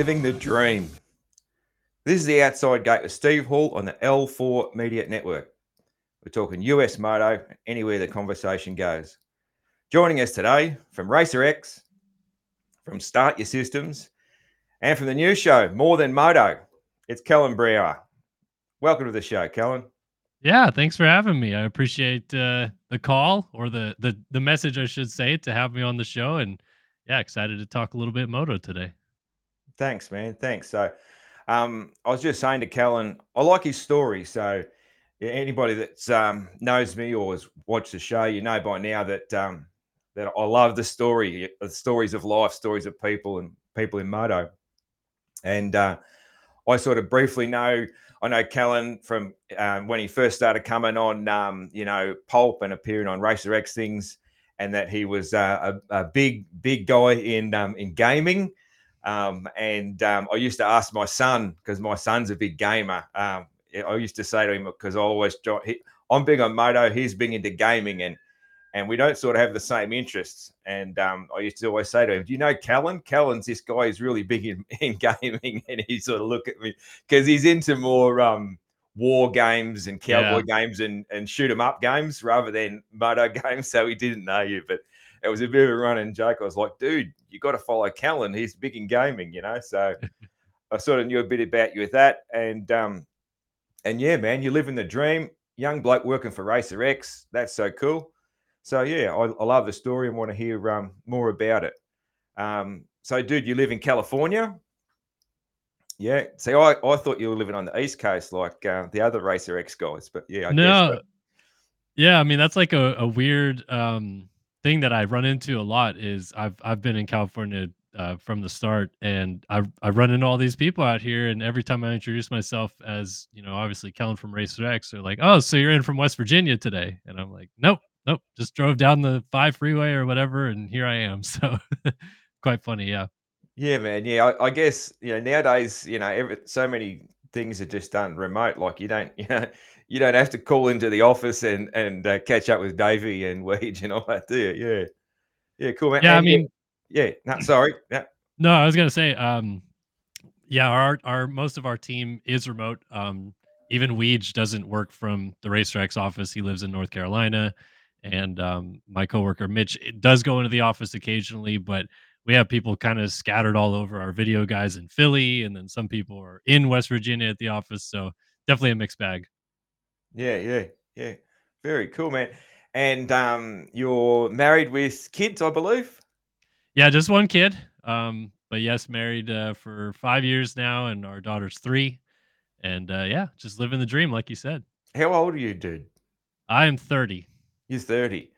living the dream. This is the outside gate with Steve Hall on the L4 Media Network. We're talking US Moto, anywhere the conversation goes. Joining us today from Racer X, from Start Your Systems, and from the new show, More Than Moto, it's Kellen Brauer. Welcome to the show, Kellen. Yeah, thanks for having me. I appreciate uh, the call or the, the the message, I should say, to have me on the show, and yeah, excited to talk a little bit moto today. Thanks, man. Thanks. So, um, I was just saying to Kellen, I like his story. So, anybody that um, knows me or has watched the show, you know by now that um, that I love the story, the stories of life, stories of people, and people in moto. And uh, I sort of briefly know I know Kellen from um, when he first started coming on, um, you know, Pulp and appearing on Racer X things, and that he was uh, a, a, big, big guy in um, in gaming. Um, and um, I used to ask my son because my son's a big gamer. Um, I used to say to him because I always he, I'm big on moto, he's big into gaming, and and we don't sort of have the same interests. And um, I used to always say to him, "Do you know Callan? Callan's this guy who's really big in, in gaming." And he sort of look at me because he's into more um, war games and cowboy yeah. games and and shoot 'em up games rather than moto games. So he didn't know you, but it was a bit of a running joke. I was like, "Dude, you got to follow Callan. He's big in gaming," you know. So I sort of knew a bit about you with that, and um, and yeah, man, you live in the dream. Young bloke working for Racer X. That's so cool. So yeah, I, I love the story and want to hear um, more about it. Um, so, dude, you live in California? Yeah. See, I, I thought you were living on the East Coast like uh, the other Racer X guys, but yeah, I no. Guess, Yeah, I mean that's like a, a weird um, thing that I run into a lot. Is I've I've been in California uh, from the start, and I I run into all these people out here, and every time I introduce myself as you know, obviously Kellen from Racer X, they're like, "Oh, so you're in from West Virginia today?" And I'm like, "Nope, nope, just drove down the five freeway or whatever, and here I am. So quite funny, yeah. Yeah, man. Yeah, I, I, guess you know nowadays, you know, every, so many things are just done remote. Like you don't, you know, you don't have to call into the office and and uh, catch up with Davey and Weege and all that, do you? Yeah, yeah, cool, man. Yeah, and, I mean, yeah, no, sorry, yeah. No, I was gonna say, um, yeah, our our most of our team is remote. Um, even Weege doesn't work from the Racer X office. He lives in North Carolina and um, my coworker Mitch does go into the office occasionally, but we have people kind of scattered all over. Our video guys in Philly, and then some people are in West Virginia at the office. So definitely a mixed bag. Yeah, yeah, yeah. Very cool, man. And um, you're married with kids, I believe. Yeah, just one kid. Um, but yes, married uh, for five years now, and our daughter's three. And uh, yeah, just living the dream, like you said. How old are you, dude? I am 30. You're 30.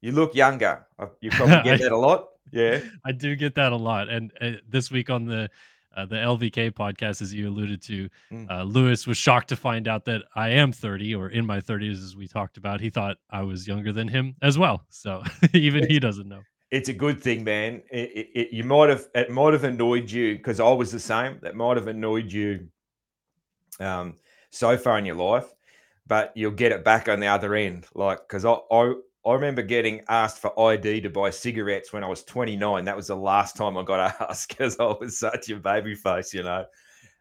You look younger. Uh, you probably get that a lot. Yeah. I do get that a lot. And uh, this week on the uh, the LVK podcast, as you alluded to, mm. uh, Lewis was shocked to find out that I am 30 or in my 30s, as we talked about. He thought I was younger than him as well. So even he doesn't know. It's a good thing, man. It, it, it, you might have it might have annoyed you because I was the same. That might have annoyed you um, so far in your life but you'll get it back on the other end. Like, because I, I, I remember getting asked for ID to buy cigarettes when I was 29. That was the last time I got asked because I was such a baby face, you know.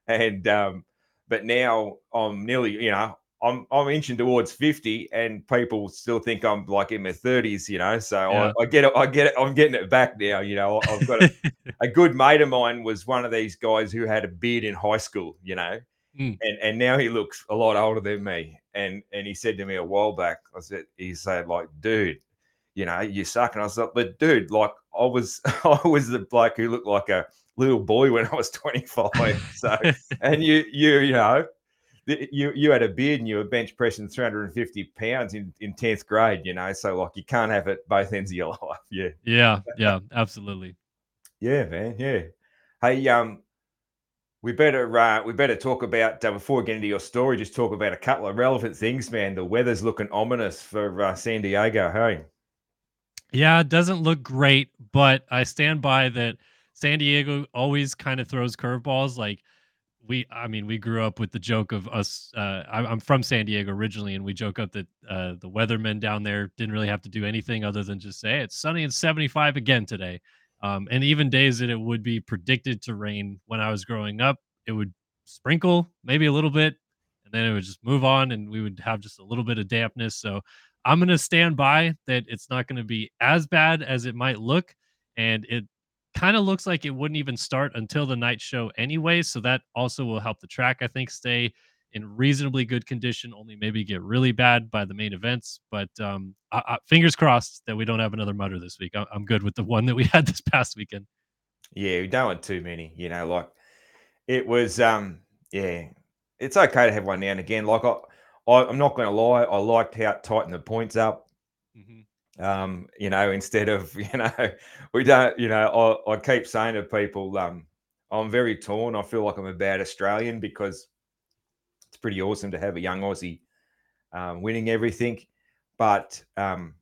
And um, but now I'm nearly, you know, I'm I'm inching towards 50, and people still think I'm like in my 30s, you know. So yeah. I, I, get it, I get it, I'm getting it back now, you know. I've got a, a good mate of mine was one of these guys who had a beard in high school, you know Mm. And and now he looks a lot older than me. And and he said to me a while back, I said, he said, like, dude, you know, you suck. And I was like, but dude, like I was I was the bloke who looked like a little boy when I was 25. So and you you you know, you you had a beard and you were bench pressing 350 pounds in, in 10th grade, you know. So like you can't have it both ends of your life. Yeah. Yeah, yeah, absolutely. Yeah, man. Yeah. Hey, um, we better uh, we better talk about uh, before we get into your story. Just talk about a couple of relevant things, man. The weather's looking ominous for uh, San Diego. Hey, yeah, it doesn't look great, but I stand by that. San Diego always kind of throws curveballs. Like we, I mean, we grew up with the joke of us. Uh, I'm from San Diego originally, and we joke up that uh, the weathermen down there didn't really have to do anything other than just say it's sunny and 75 again today Um, and even days that it would be predicted to rain when I was growing up, it would sprinkle maybe a little bit, and then it would just move on, and we would have just a little bit of dampness. So I'm going to stand by that it's not going to be as bad as it might look. And it kind of looks like it wouldn't even start until the night show anyway. So that also will help the track, I think, stay in reasonably good condition, only maybe get really bad by the main events. But um, I, I, fingers crossed that we don't have another mutter this week. I, I'm good with the one that we had this past weekend. Yeah, we don't want too many, you know, like it was, um, yeah, it's okay to have one now and again. Like I, I am not going to lie, I liked how it tightened the points up. Mm-hmm. Um, you know, instead of you know, we don't, you know, I, I keep saying to people, um, I'm very torn. I feel like I'm a bad Australian because it's pretty awesome to have a young Aussie um, winning everything, but um,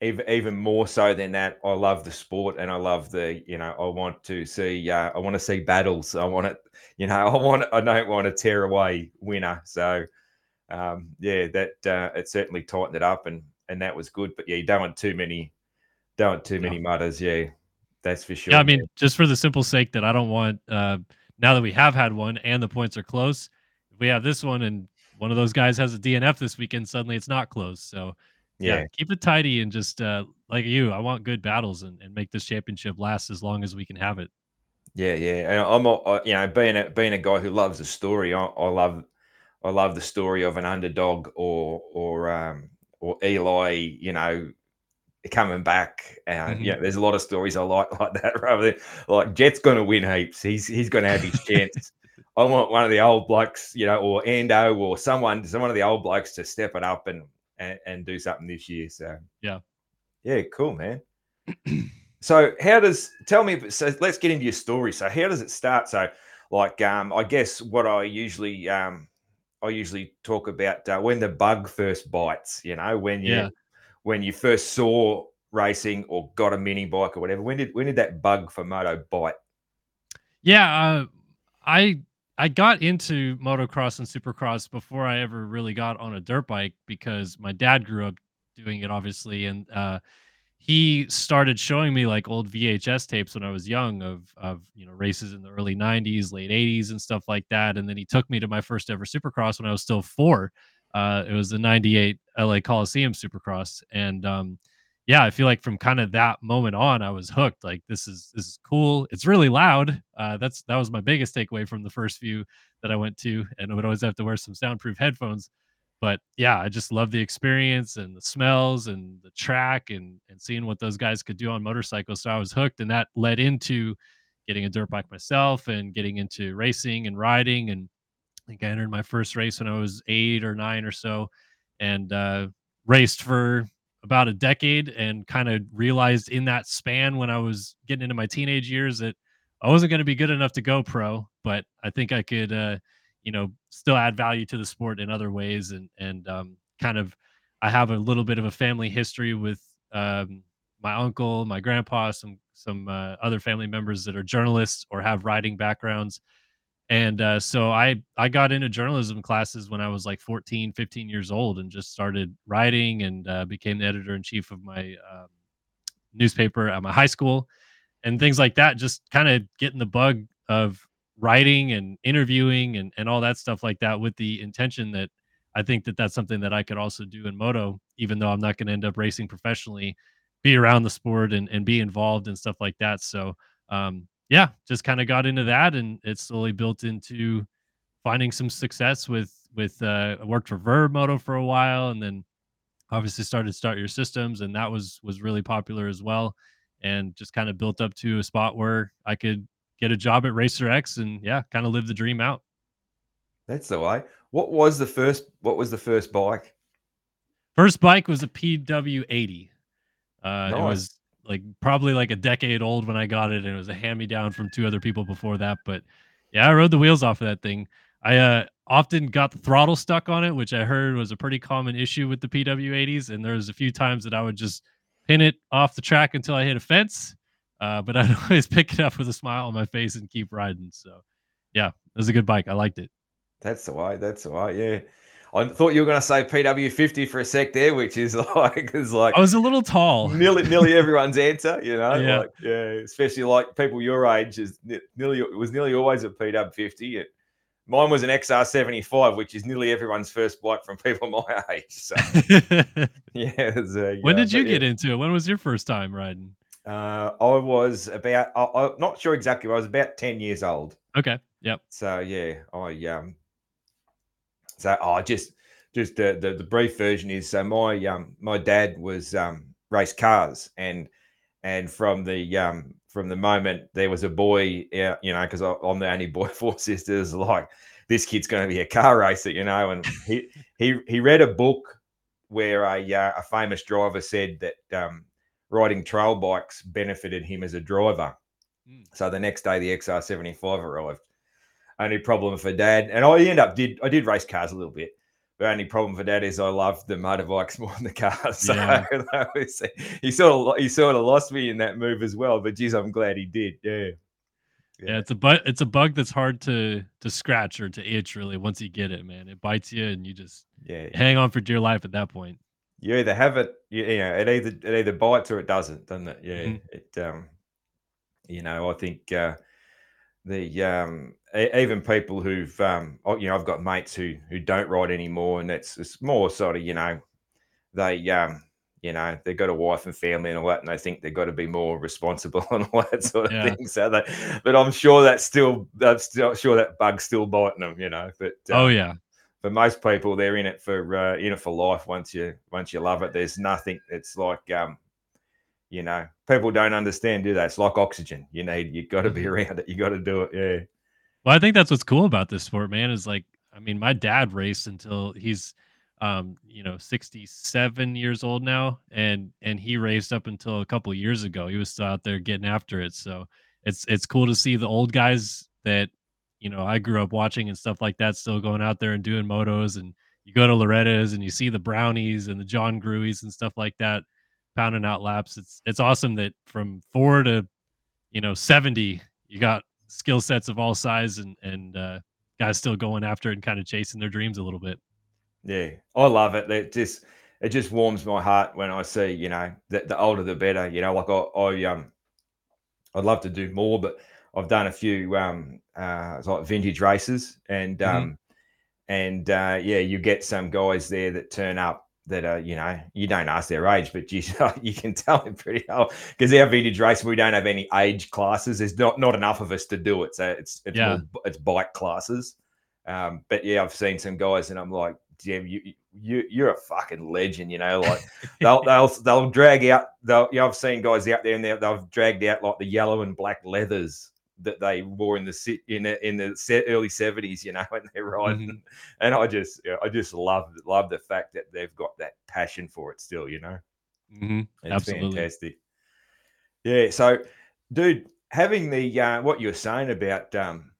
even even more so than that, I love the sport and I love the you know I want to see uh, I want to see battles. I want it, you know, I want I don't want a tear away winner. So um, yeah, that uh, it certainly tightened it up and and that was good. But yeah, you don't want too many, don't want too yeah. many mutters. Yeah, that's for sure. Yeah, I mean, just for the simple sake that I don't want. Uh, now that we have had one and the points are close, we have this one and one of those guys has a DNF this weekend, suddenly it's not close. So yeah, yeah keep it tidy and just uh, like you, I want good battles and, and make this championship last as long as we can have it. Yeah, yeah, and I'm, a, you know, being a being a guy who loves a story, I, I love I love the story of an underdog or or um, or Eli, you know, coming back. And mm-hmm. yeah, there's a lot of stories I like like that. Rather than like Jett's going to win heaps. He's he's going to have his chance. I want one of the old blokes, you know, or Ando or someone, someone of the old blokes to step it up and and, and do something this year. So yeah, yeah, cool, man. so how does tell me? So let's get into your story. So how does it start? So like, um, I guess what I usually um I usually talk about uh, when the bug first bites. You know, when you yeah. when you first saw racing or got a mini bike or whatever. When did when did that bug for moto bite? Yeah, uh, I I got into motocross and supercross before I ever really got on a dirt bike because my dad grew up doing it, obviously, and uh, he started showing me like old VHS tapes when I was young of of you know races in the early 90s, late 80s and stuff like that and then he took me to my first ever supercross when I was still 4. Uh, it was the 98 LA Coliseum Supercross and um, yeah, I feel like from kind of that moment on I was hooked like this is this is cool. It's really loud. Uh, that's that was my biggest takeaway from the first few that I went to and I would always have to wear some soundproof headphones but yeah, I just love the experience and the smells and the track and and seeing what those guys could do on motorcycles. So I was hooked, and that led into getting a dirt bike myself and getting into racing and riding. And I think I entered my first race when I was eight or nine or so, and uh, raced for about a decade. And kind of realized in that span when I was getting into my teenage years that I wasn't going to be good enough to go pro, but I think I could. Uh, you know still add value to the sport in other ways and and um, kind of I have a little bit of a family history with um, my uncle, my grandpa, some some uh, other family members that are journalists or have writing backgrounds. And uh, so I I got into journalism classes when I was like 14, 15 years old and just started writing and uh, became the editor in chief of my um, newspaper at my high school and things like that. Just kind of getting the bug of writing and interviewing and, and all that stuff like that with the intention that I think that that's something that I could also do in moto, even though I'm not going to end up racing professionally, be around the sport and, and be involved and stuff like that. So, um, yeah, just kind of got into that and it slowly built into finding some success with, with, uh, I worked for Vurb Moto for a while and then obviously started Start Your Systems and that was, was really popular as well. And just kind of built up to a spot where I could get a job at Racer X and yeah, kind of live the dream out. That's the way. What was the first what was the first bike? First bike was a PW80. Uh nice. it was like probably like a decade old when I got it and it was a hand me down from two other people before that, but yeah, I rode the wheels off of that thing. I uh often got the throttle stuck on it, which I heard was a pretty common issue with the PW80s and there was a few times that I would just pin it off the track until I hit a fence uh, but I'd always pick it up with a smile on my face and keep riding. So, yeah, it was a good bike. I liked it. That's way. That's way. Yeah. I thought you were going to say PW50 for a sec there, which is like, is like I was a little tall. nearly, nearly everyone's answer, you know, Yeah. like, yeah, especially like people your age is nearly, it was nearly always a PW50. It, mine was an XR75, which is nearly everyone's first bike from people my age. So, yeah. was, uh, when yeah, did you but, get into it? When was your first time riding? Uh, I was about, I, I'm not sure exactly, I was about 10 years old. Okay. Yep. So yeah, I um so I just just the, the the brief version is so my um my dad was um race cars and and from the um from the moment there was a boy uh, you know because I'm the only boy four sisters like this kid's going to be a car racer you know and he he he read a book where a uh, a famous driver said that um riding trail bikes benefited him as a driver Mm. so the next day the XR75 arrived only problem for dad, and I end up did I did race cars a little bit. The only problem for dad is I love the motorbikes more than the cars. So Yeah. was- he sort of he sort of lost me in that move as well. But geez, I'm glad he did. Yeah. Yeah, it's a but it's a bug that's hard to to scratch or to itch really once you get it, man. It bites you and you just Yeah. hang on for dear life at that point. You either have it, you, you know, it either it either bites or it doesn't, doesn't it? Yeah. Mhm. It um you know, I think uh the um even people who've um oh, you know i've got mates who who don't ride anymore and that's it's more sort of you know they um you know they've got a wife and family and all that and they think they've got to be more responsible and all that sort of Yeah. thing so they but i'm sure that's still i'm still sure that bug's still biting them you know but oh um, yeah. for most people they're in it for uh, in it for life once you once you love it there's nothing it's like um you know people don't understand do that it's like oxygen you need you got to be Mhm. around it you got to do it yeah Well, I think that's what's cool about this sport, man, is like I mean, my dad raced until he's um, you know, 67 years old now and and he raced up until a couple years ago. He was still out there getting after it. So it's it's cool to see the old guys that you know, I grew up watching and stuff like that still going out there and doing motos and you go to Loretta's and you see the brownies and the John Grueys and stuff like that pounding out laps. It's it's awesome that from 4 to you know 70 you got skill sets of all size and and uh guys still going after it and kind of chasing their dreams a little bit Yeah, I love it. It just it just warms my heart when I see, you know, that the older the better. You know, like I, I um I'd love to do more, but I've done a few um uh it's like vintage races and Mhm. um and uh yeah, you get some guys there that turn up that are, you know, you don't ask their age, but you you can tell they're pretty well because our vintage race we don't have any age classes. There's not not enough of us to do it, so it's it's Yeah. more, it's bike classes. Um, but yeah, I've seen some guys, and I'm like, Jim, you you you're a fucking legend, you know. Like they'll they'll they'll drag out. They'll you know, I've seen guys out there, and they'll, they've dragged out like the yellow and black leathers that they wore in the sit in the, in the early seventies, you know, when they're riding. Mhm. And I just I just love love the fact that they've got that passion for it still, you know. Mhm. It's Absolutely. fantastic. Yeah. So, dude, having the uh, what you were saying about um,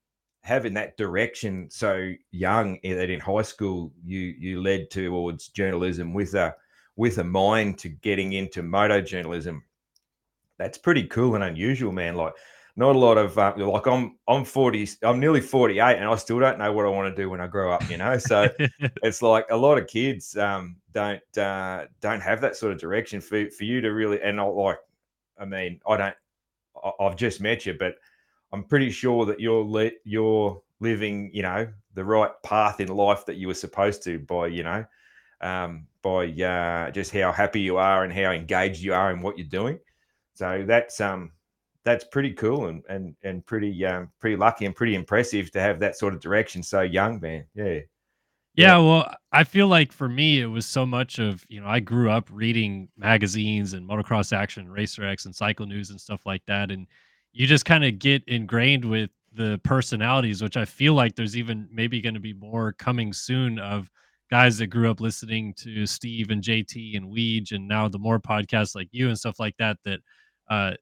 having that direction so young that in high school you you led towards journalism with a with a mind to getting into moto journalism. That's pretty cool and unusual, man. Like not a lot of uh, like I'm I'm 40 I'm nearly 48 and I still don't know what I want to do when I grow up, you know. So it's like a lot of kids um, don't uh, don't have that sort of direction for for you to really and not like I mean I don't I, I've just met you but I'm pretty sure that you're li- you're living you know the right path in life that you were supposed to by you know um, by uh, just how happy you are and how engaged you are in what you're doing so that's um that's pretty cool and and and pretty um pretty lucky and pretty impressive to have that sort of direction so young man yeah Yeah, well, I feel like for me, it was so much of, you know, I grew up reading magazines and motocross action, Racer X, and Cycle News and stuff like that. And you just kind of get ingrained with the personalities, which I feel like there's even maybe going to be more coming soon of guys that grew up listening to Steve and JT and Weege and now the more podcasts like you and stuff like that, that uh,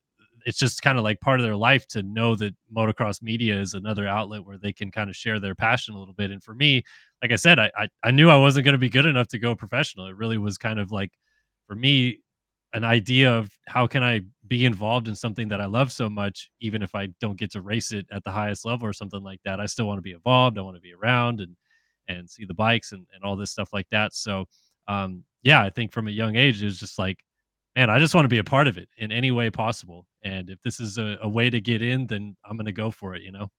it's just kind of like part of their life to know that motocross media is another outlet where they can kind of share their passion a little bit. And for me, like I said, I I, I knew I wasn't going to be good enough to go professional. It really was kind of like for me an idea of how can I be involved in something that I love so much, even if I don't get to race it at the highest level or something like that. I still want to be involved. I want to be around and and see the bikes and, and all this stuff like that. So um, yeah, I think from a young age, it was just like, man, I just want to be a part of it in any way possible. And if this is a, a way to get in, then I'm going to go for it, you know?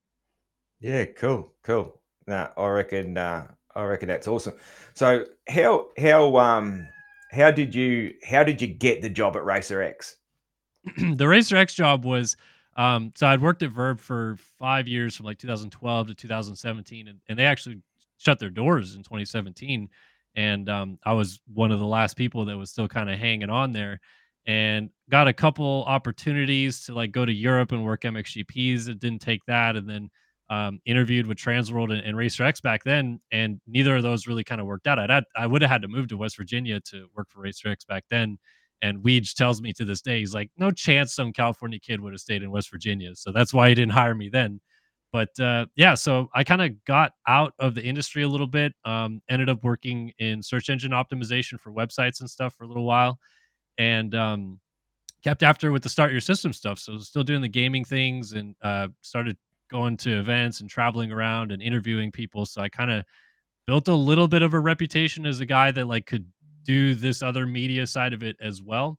Yeah, cool, cool. Now, I reckon, uh, I reckon that's awesome. So how, how, um, how did you, how did you get the job at Racer X? the Racer X job was, um, so I'd worked at Vurb for five years from like 2012 to 2017, and, and they actually shut their doors in 2017 and um, I was one of the last people that was still kind of hanging on there, and got a couple opportunities to like go to Europe and work MXGPs. It didn't take that, and then um, interviewed with Transworld and, and, Racer X back then, and neither of those really kind of worked out. I'd had, I would have had to move to West Virginia to work for Racer X back then. And Weege tells me to this day, he's like, no chance some California kid would have stayed in West Virginia. So that's why he didn't hire me then but uh, yeah, so I kind of got out of the industry a little bit. Um, ended up working in search engine optimization for websites and stuff for a little while, and um, kept after with the start your system stuff. So still doing the gaming things, and uh, started going to events and traveling around and interviewing people. So I kind of built a little bit of a reputation as a guy that like could do this other media side of it as well.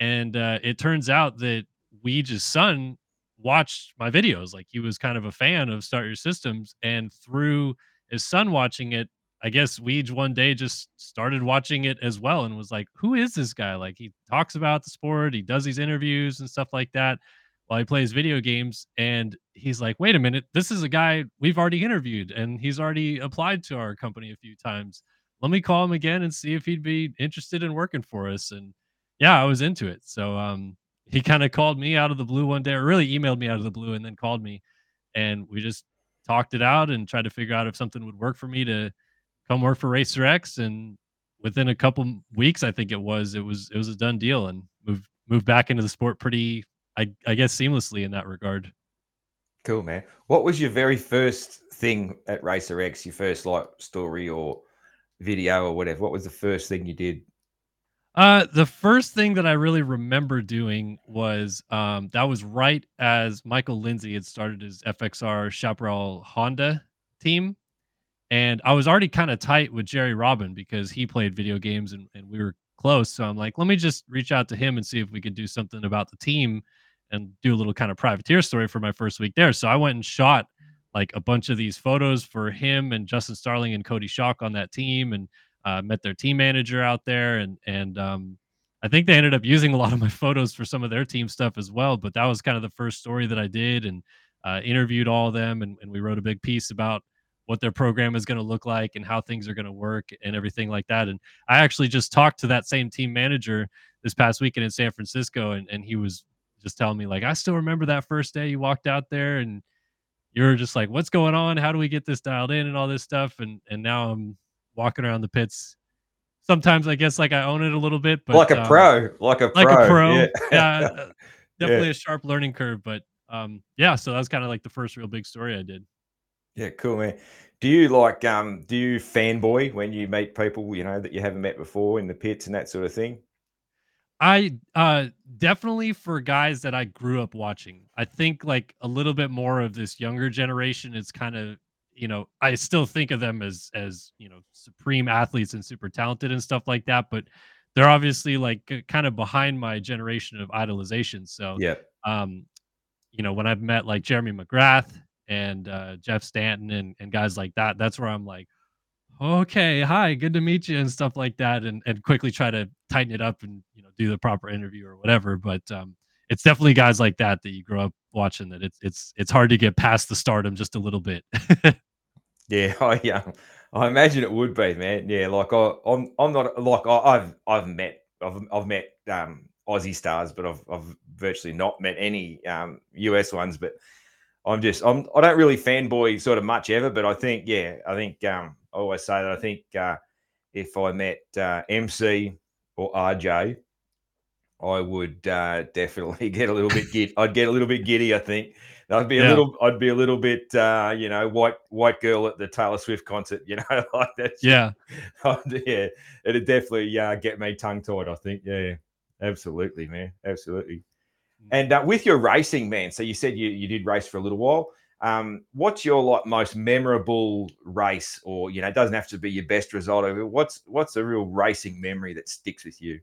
And uh, it turns out that Weege's son watched my videos. Like he was kind of a fan of Start Your Systems, and through his son watching it, I guess Weege one day just started watching it as well and was like, "Who is this guy?" Like he talks about the sport, he does these interviews and stuff like that while he plays video games, and he's like, "Wait a minute, this is a guy we've already interviewed, and he's already applied to our company a few times. Let me call him again and see if he'd be interested in working for us." And yeah, I was into it. So um, he kind of called me out of the blue one day, or really emailed me out of the blue, and then called me, and we just talked it out and tried to figure out if something would work for me to come work for Racer X. And within a couple weeks, I think it was, it was it was a done deal, and moved moved back into the sport pretty, I I guess, seamlessly in that regard. Cool, man. What was your very first thing at Racer X? Your first like story or video or whatever? What was the first thing you did uh, the first thing that I really remember doing was um, that was right as Michael Lindsay had started his FXR Chaparral Honda team. And I was already kind of tight with Jerry Robin because he played video games and, and we were close. So I'm like, let me just reach out to him and see if we could do something about the team and do a little kind of privateer story for my first week there. So I went and shot like a bunch of these photos for him and Justin Starling and Cody Shock on that team and uh, met their team manager out there, and and um, I think they ended up using a lot of my photos for some of their team stuff as well. But that was kind of the first story that I did, and uh, interviewed all of them, and, and we wrote a big piece about what their program is going to look like and how things are going to work and everything like that. And I actually just talked to that same team manager this past weekend in San Francisco, and, and he was just telling me like, I still remember that first day you walked out there and you're just like, what's going on? How do we get this dialed in and all this stuff? And and now I'm walking around the pits. Sometimes I guess like I own it a little bit, but like a um, pro, like a like pro. a pro. Yeah, yeah uh, definitely yeah. a sharp learning curve. But um, yeah, so that was kind of like the first real big story I did. Yeah, cool, man. Do you like um do you fanboy when you meet people, you know, that you haven't met before in the pits and that sort of thing? I uh definitely for guys that I grew up watching. I think like a little bit more of this younger generation is kind of you know, I still think of them as as you know supreme athletes and super talented and stuff like that, but they're obviously like kind of behind my generation of idolization. So yeah, um, you know, when I've met like Jeremy McGrath and uh, Jeff Stanton and and guys like that, that's where I'm like, okay, hi, good to meet you and stuff like that, and and quickly try to tighten it up and you know do the proper interview or whatever. But um, it's definitely guys like that that you grow up watching that it's it's it's hard to get past the stardom just a little bit. yeah, I yeah, I imagine it would be, man. Yeah, like I, I'm I'm not like I, have I've met I've I've met um Aussie stars, but I've I've virtually not met any um US ones. But I'm just I'm I don't really fanboy sort of much ever, but I think yeah, I think um I always say that I think uh, if I met uh, MC or RJ I would uh, definitely get a little bit giddy. I'd get a little bit giddy. I think I'd be a yeah. little. I'd be a little bit, uh, you know, white white girl at the Taylor Swift concert. You know, like that. Yeah, yeah. It'd definitely uh, get me tongue tied. I think. Yeah, absolutely, man. Absolutely. Mm. And uh, with your racing, man. So you said you you did race for a little while. Um, what's your like most memorable race, or you know, it doesn't have to be your best result. What's what's a real racing memory that sticks with you?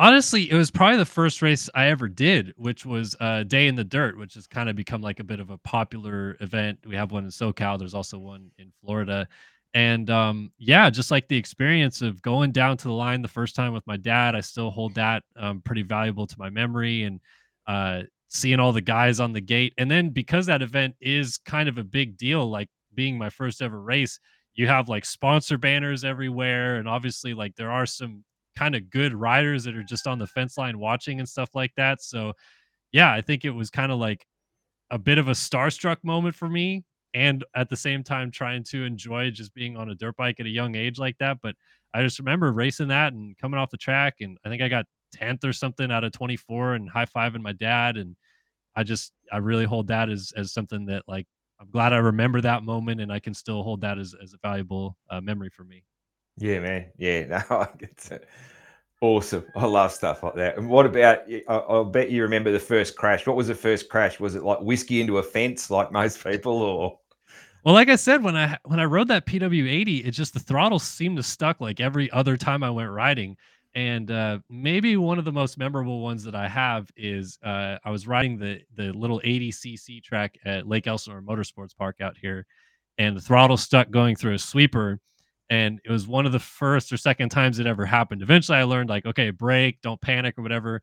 Honestly, it was probably the first race I ever did, which was uh, Day in the Dirt, which has kind of become like a bit of a popular event. We have one in SoCal. There's also one in Florida, and um, yeah, just like the experience of going down to the line the first time with my dad, I still hold that um, pretty valuable to my memory, and uh, seeing all the guys on the gate, and then because that event is kind of a big deal, like being my first ever race, you have like sponsor banners everywhere, and obviously like there are some kind of good riders that are just on the fence line watching and stuff like that. So, yeah, I think it was kind of like a bit of a starstruck moment for me and at the same time trying to enjoy just being on a dirt bike at a young age like that, but I just remember racing that and coming off the track and I think I got 10th or something out of 24 and high-fiving my dad and I just I really hold that as as something that like I'm glad I remember that moment and I can still hold that as as a valuable uh, memory for me. Yeah, man. Yeah, no. Awesome. I love stuff like that. And what about? I, will bet you remember the first crash. What was the first crash? Was it like whiskey into a fence, like most people, or? Well, like I said, when I when I rode that PW80, it just the throttle seemed to stuck like every other time I went riding. And uh, maybe one of the most memorable ones that I have is uh, I was riding the the little 80cc track at Lake Elsinore Motorsports Park out here, and the throttle stuck going through a sweeper and it was one of the first or second times it ever happened. Eventually, I learned like, okay, break, don't panic or whatever.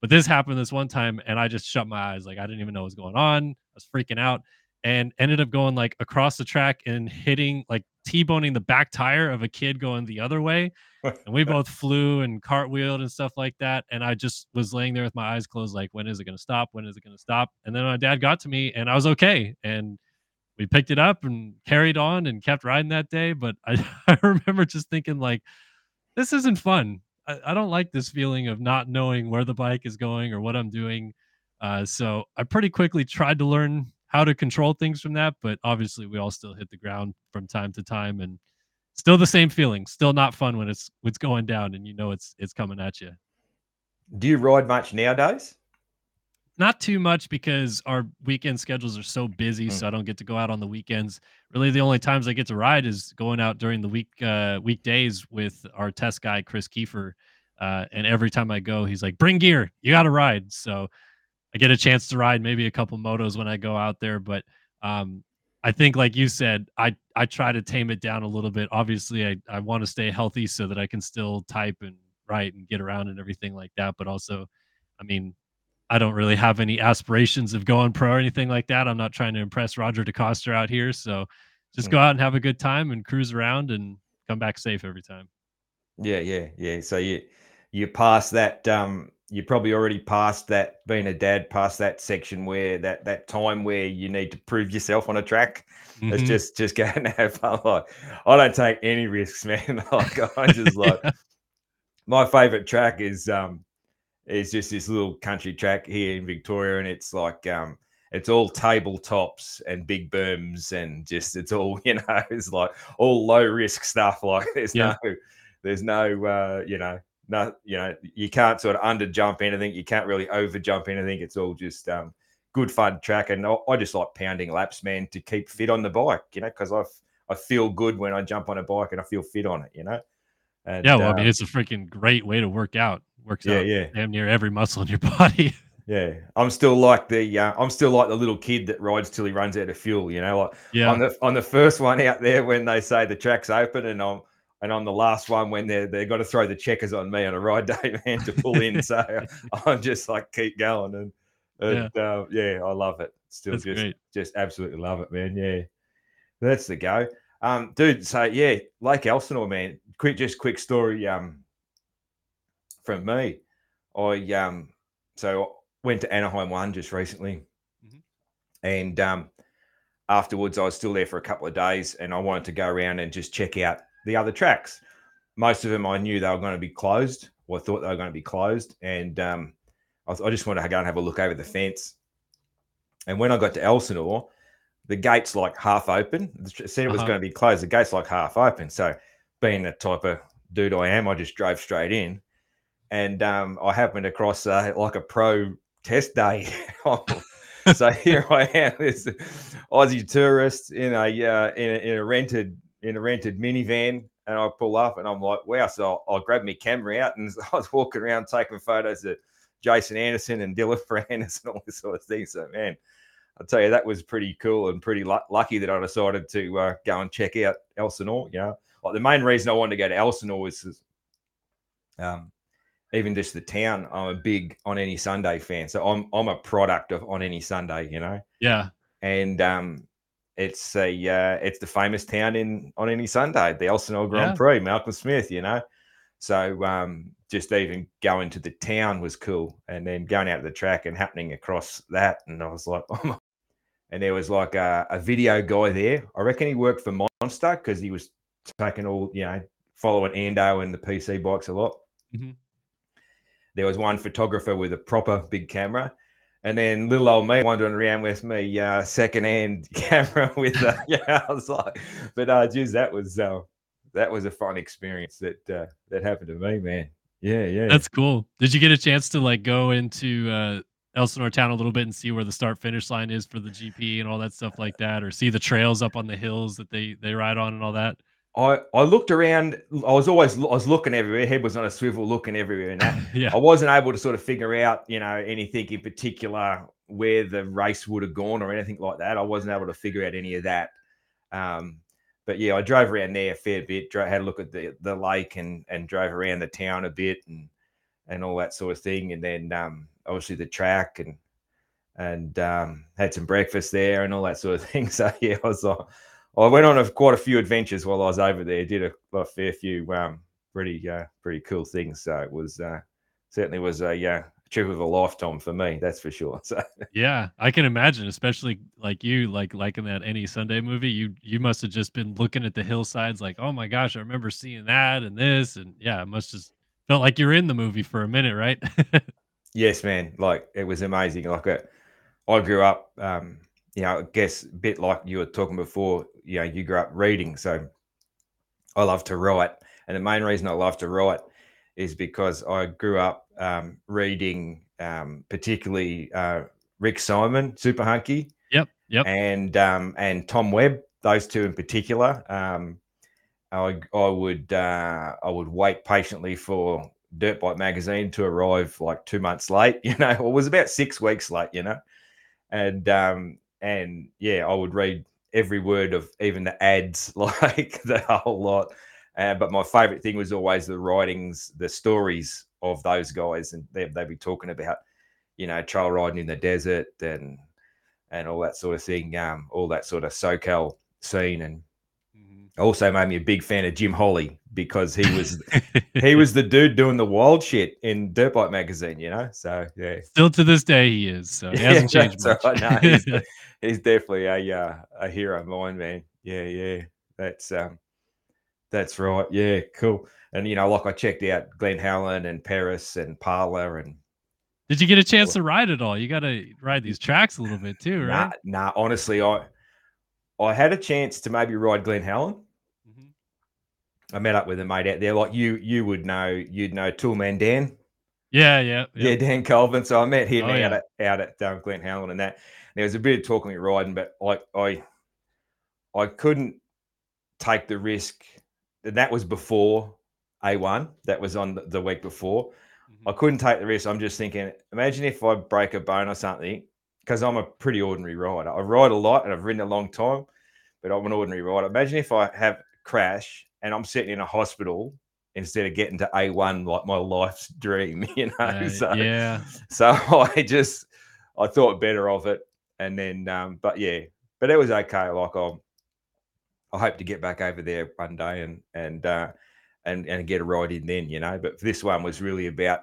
But this happened this one time, and I just shut my eyes. Like I didn't even know what was going on. I was freaking out, and ended up going like across the track and hitting like t-boning the back tire of a kid going the other way. and we both flew and cartwheeled and stuff like that. And I just was laying there with my eyes closed, like, when is it going to stop? When is it going to stop? And then my dad got to me, and I was okay. And we picked it up and carried on and kept riding that day. But I, I remember just thinking like, this isn't fun. I, I, don't like this feeling of not knowing where the bike is going or what I'm doing. Uh, so I pretty quickly tried to learn how to control things from that. But obviously, we all still hit the ground from time to time, and still the same feeling. Still not fun when it's it's going down and you know it's it's coming at you. Do you ride much nowadays? Not too much because our weekend schedules are so busy, mm. so I don't get to go out on the weekends. Really, the only times I get to ride is going out during the week uh, weekdays with our test guy Kris Keefer. Uh, and every time I go, he's like, "Bring gear, you got to ride." So I get a chance to ride maybe a couple motos when I go out there, but um, I think, like you said, I I try to tame it down a little bit. Obviously, I I want to stay healthy so that I can still type and write and get around and everything like that. But also, I mean, I don't really have any aspirations of going pro or anything like that. I'm not trying to impress Roger DeCoster out here. So just go mm. out and have a good time and cruise around and come back safe every time. Yeah, yeah, yeah. So you you pass that um you probably already passed that being a dad past that section where that that time where you need to prove yourself on a track. Mm-hmm. It's just just go and have fun. Like I don't take any risks, man. like I just like my favorite track is um it's just this little country track here in Victoria, and it's like um, it's all tabletops and big berms, and just it's all you know, it's like all low risk stuff. Like there's yeah. no, there's no, uh, you know, no, you know, you can't sort of under jump anything, you can't really over jump anything. It's all just um, good fun track, and I, I just like pounding laps, man, to keep fit on the bike, you know, because I've I feel good when I jump on a bike and I feel fit on it, you know. And, yeah, well, I mean, um it's a freaking great way to work out works yeah, out yeah. damn near every muscle in your body. Yeah, I'm still like the uh, I'm still like the little kid that rides till he runs out of fuel. You know, like yeah. on the on the first one out there when they say the track's open, and I'm and I'm the last one when they they got to throw the checkers on me on a ride day, man, to pull in. so I'm just like keep going, and, and yeah. Uh, yeah, I love it. Still, That's just great. just absolutely love it, man. Yeah, that's the go, um, dude. So yeah, Lake Elsinore, man. Quick, just quick story. Um, from me. I um so went to Anaheim one just recently, mm-hmm. and um afterwards I was still there for a couple of days, and I wanted to go around and just check out the other tracks. Most of them I knew they were going to be closed, or I thought they were going to be closed, and um, I, I just wanted to go and have a look over the fence. And when I got to Elsinore, the gate's like half open. It said it was uh-huh. going to be closed. The gate's like half open. So, being the type of dude I am, I just drove straight in and um, I happened across uh, like a pro test day so here I am, this Aussie tourist in a, uh, in a in a rented in a rented minivan, and I pull up, and I'm like, wow. So I, I grabbed my camera out, and I was walking around taking photos of Jason Anderson and Dylan Ferrandis and all this sort of thing. So man, I'll tell you that was pretty cool and pretty lu- lucky that I decided to uh, go and check out Elsinore. You know, like the main reason I wanted to go to Elsinore was, um, even just the town. I'm a big on any Sunday fan, so I'm I'm a product of on any Sunday. You know. Yeah. And um, it's a uh, it's the famous town in on any Sunday, the Elsinore Grand Yeah. Prix, Malcolm Smith. You know. So um, just even going to the town was cool, and then going out to the track and happening across that, and I was like, oh my. And there was like a, a video guy there. I reckon he worked for Monster because he was taking all you know, following Ando and the PC bikes a lot. Mhm. There was one photographer with a proper big camera, and then little old me wandering around with me uh, secondhand camera with uh, yeah. I was like, but uh, geez, that was uh, that was a fun experience that uh, that happened to me, man. Yeah, yeah. That's cool. Did you get a chance to like go into uh Elsinore town a little bit and see where the start finish line is for the GP and all that stuff like that, or see the trails up on the hills that they they ride on and all that? I, I looked around. I was always I was looking everywhere. Head was on a swivel, looking everywhere, and that. yeah. I wasn't able to sort of figure out, you know, anything in particular where the race would have gone or anything like that. I wasn't able to figure out any of that. Um, but yeah, I drove around there a fair bit. Dro- had a look at the the lake and and drove around the town a bit and and all that sort of thing. And then um, obviously the track and and um, had some breakfast there and all that sort of thing. So yeah, I was like, I went on a, quite a few adventures while I was over there. Did a, a fair few um, pretty uh, pretty cool things. So it was uh, certainly was a uh, trip of a lifetime for me. That's for sure. So Yeah, I can imagine, especially like you, like liking that any Sunday movie. You you must have just been looking at the hillsides, like, oh my gosh, I remember seeing that and this, and yeah, it must just felt like you're in the movie for a minute, right? yes, man, like it was amazing. Like it, I grew up, um, you know, I guess a bit like you were talking before. You know, you grew up reading, so I love to write, and the main reason I love to write is because I grew up um, reading, um, particularly uh, Rick Sieman, Super Hunky, yep, yep. and um, and Tom Webb. Those two in particular. Um, I I would uh, I would wait patiently for Dirt Bike magazine to arrive like two months late. You know, or it was about six weeks late. You know, and um, and yeah, I would read every word of even the ads, like the whole lot. Uh, but my favorite thing was always the writings, the stories of those guys, and they, they'd be talking about, you know, trail riding in the desert and and all that sort of thing, um, all that sort of SoCal scene, and. Also made me a big fan of Jim Holley because he was he was the dude doing the wild shit in Dirt Bike magazine, you know. So yeah, Still to this day, he is. So he hasn't Yeah, changed much. right. No, he's, he's definitely a uh, a hero of mine, man. Yeah, yeah, that's um, that's right. Yeah, cool. And you know, like I checked out Glen Helen and Perris and Pala and Did you get a chance to ride it all? You got to ride these tracks a little bit too, right? nah, nah. Honestly, I I had a chance to maybe ride Glen Helen. I met up with a mate out there, like you you would know, you'd know Toolman Dan. Yeah, yeah, Yeah, yeah. Dan Colvin. So I met him Oh, out yeah. at out at um, Glen Helen and that. There was a bit of talking me riding, but like I I couldn't take the risk. And that was before A1. That was on the, week before. I Mhm. couldn't take the risk. I'm just thinking, imagine if I break a bone or something, because I'm a pretty ordinary rider. I ride a lot and I've ridden a long time, but I'm an ordinary rider. Imagine if I have crash and I'm sitting in a hospital instead of getting to A1 like my life's dream, you know. Yeah, so yeah. so I just I thought better of it. And then um, but yeah, but it was okay. Like I I hope to get back over there one day and and uh and and get a ride in then, you know. But this one was really about,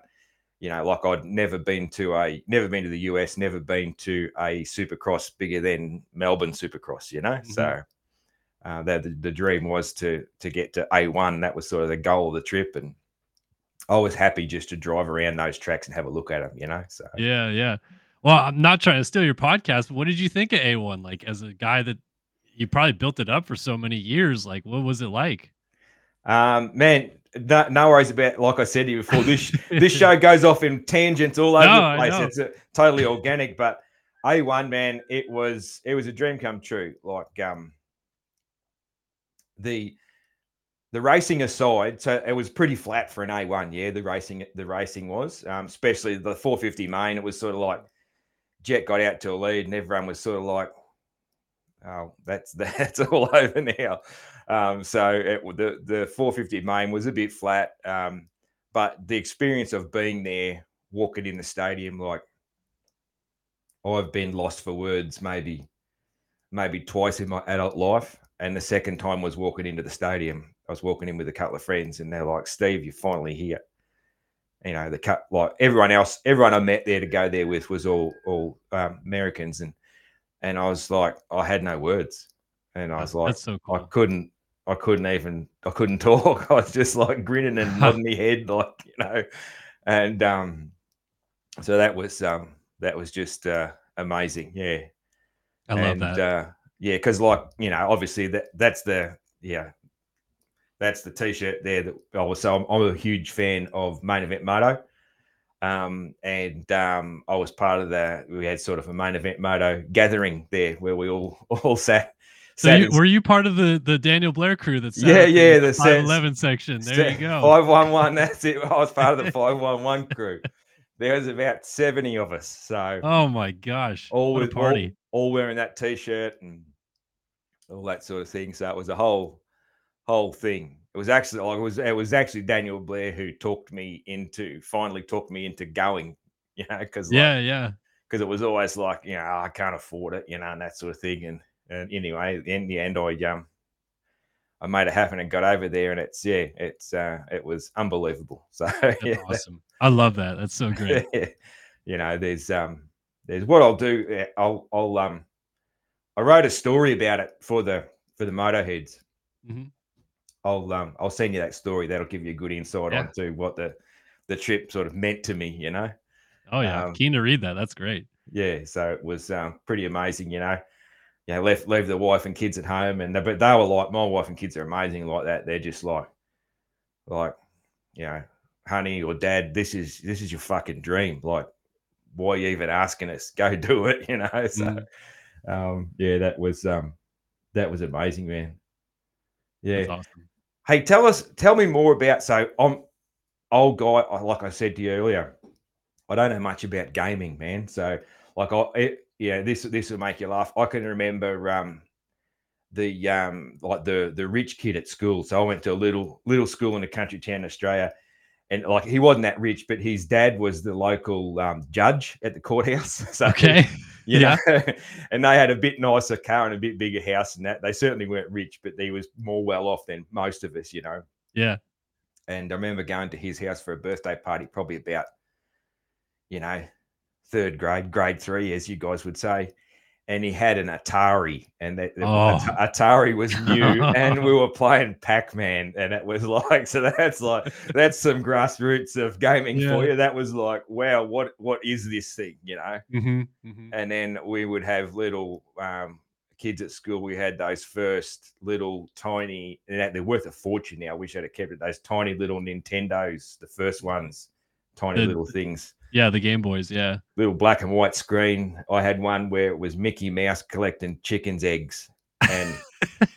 you know, like I'd never been to a never been to the US, never been to a supercross bigger than Melbourne Supercross, you know. So uh, that the, the dream was to to get to A1. That was sort of the goal of the trip, and I was happy just to drive around those tracks and have a look at them, you know. So Yeah, yeah. Well, I'm not trying to steal your podcast. But what did you think of A1? Like, as a guy that you probably built it up for so many years, like, what was it like? Um, man, no, no worries about. Like I said to you before, this this show goes off in tangents all over No, the place. It's uh totally organic, but A1 man, it was it was a dream come true. Like um the the racing aside, so it was pretty flat for an A1. Yeah, the racing the racing was, um, especially the 450 main. It was sort of like Jett got out to a lead, and everyone was sort of like, "Oh, that's that's all over now." Um, so it, the the 450 main was a bit flat, um, but the experience of being there, walking in the stadium, like I've been lost for words, maybe maybe twice in my adult life, and the second time was walking into the stadium. I was walking in with a couple of friends, and they're like, "Steve, you're finally here." You know, the cut like everyone else, everyone I met there to go there with was all all um, Americans, and and I was like, I had no words, and I was like, so cool. I couldn't, I couldn't even, I couldn't talk. I was just like grinning and nodding my head, like you know, and um, so that was um, that was just uh, amazing, yeah. I love and that. uh, yeah, because like you know, obviously that that's the yeah, that's the t-shirt there that I was. So I'm, I'm a huge fan of main event moto. Um, and um, I was part of the. We had sort of a main event moto gathering there where we all all sat. So sat you, in- were you part of the the Daniel Blair crew that's Yeah, yeah, the five eleven section? There you go. Five one one. That's it. I was part of the five one one crew. There was about seventy of us. So Oh my gosh! all with all- party! all, wearing that t-shirt and all that sort of thing. So it was a whole whole thing. It was actually like it was it was actually Daniel Blair who talked me into finally talked me into going. You know, because yeah, yeah. because it was always like you know "Oh, I can't afford it, you know, and that sort of thing. And and anyway, in the end, I um I made it happen and got over there, and it's yeah, it's uh it was unbelievable. So yeah, awesome. I love that. That's so great. yeah. you know, there's um there's what I'll do. eh, I'll I'll um I wrote a story about it for the for the moto heads. Mhm. I'll um I'll send you that story. That'll give you a good insight Yeah. onto what the the trip sort of meant to me. You know. Oh yeah, Um, keen to read that. That's great. yeah so it was um, pretty amazing you know yeah left leave the wife and kids at home and they, but they were like my wife and kids are amazing like that they're just like like you know honey or dad this is this is your fucking dream like why are you even asking us go do it you know so Mm. Um yeah that was um that was amazing man yeah awesome. Hey, tell us, tell me more about. So, I'm old guy. Like I said to you earlier, I don't know much about gaming, man. So, like, I it, yeah, this this will make you laugh. I can remember um the um like the the rich kid at school. So I went to a little little school in a country town in Australia, and like he wasn't that rich, but his dad was the local um, judge at the courthouse. So Okay. You know, and they had a bit nicer car and a bit bigger house and that. They certainly weren't rich, but he was more well off than most of us, you know. Yeah. And I remember going to his house for a birthday party, probably about, you know, third grade, grade three, as you guys would say. And he had an Atari, and Oh. Atari was new, and we were playing Pac Man, and it was like, so that's like that's some grassroots of gaming for you. That was like, wow, what what is this thing, you know? hmm hmm and then we would have little um, kids at school. We had those first little tiny, and they're worth a fortune now. I wish I'd have kept it. Those tiny little Nintendos, the first ones, tiny The- little things, Yeah, the Game Boys. Yeah. little black and white screen. I had one where it was Mickey Mouse collecting chickens' eggs, and I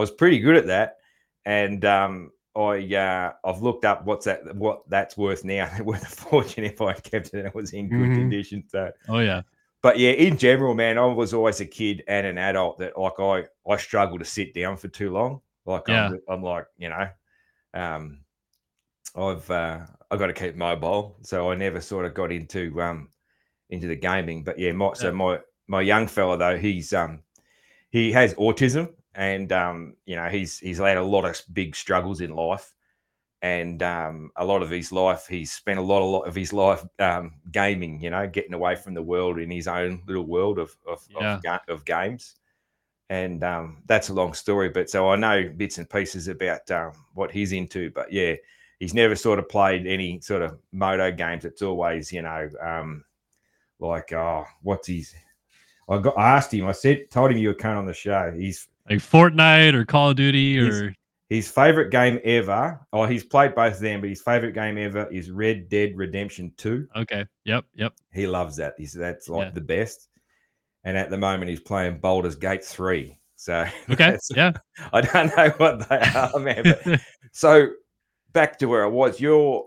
was pretty good at that. And um, I uh, I've looked up what's that what that's worth now. They're worth a fortune if I kept it and it was in good Mhm. condition. So Oh yeah. but yeah, in general, man, I was always a kid and an adult that like I I struggle to sit down for too long. Like Yeah. I'm, I'm like you know, um, I've uh, I got to keep mobile, so I never sort of got into um into the gaming. But yeah, my so my my young fella though, he's um he has autism and um you know he's he's had a lot of big struggles in life. And um, a lot of his life, he's spent a lot, a lot of his life um, gaming. You know, getting away from the world in his own little world of of, Yeah. of, ga- of games. And um, that's a long story, but so I know bits and pieces about um, what he's into. But yeah, he's never sort of played any sort of moto games. It's always, you know, um, like oh, what's his? I got I asked him. I said, told him you were coming on the show. He's Like Fortnite or Call of Duty or his favorite game ever. Oh, he's played both of them, but his favorite game ever is Red Dead Redemption Two. okay. Yep. Yep. He loves that. He's that's like Yeah. the best. and at the moment he's playing Baldur's Gate three. So okay, yeah, I don't know what they are, man. But, so back to where I was. You're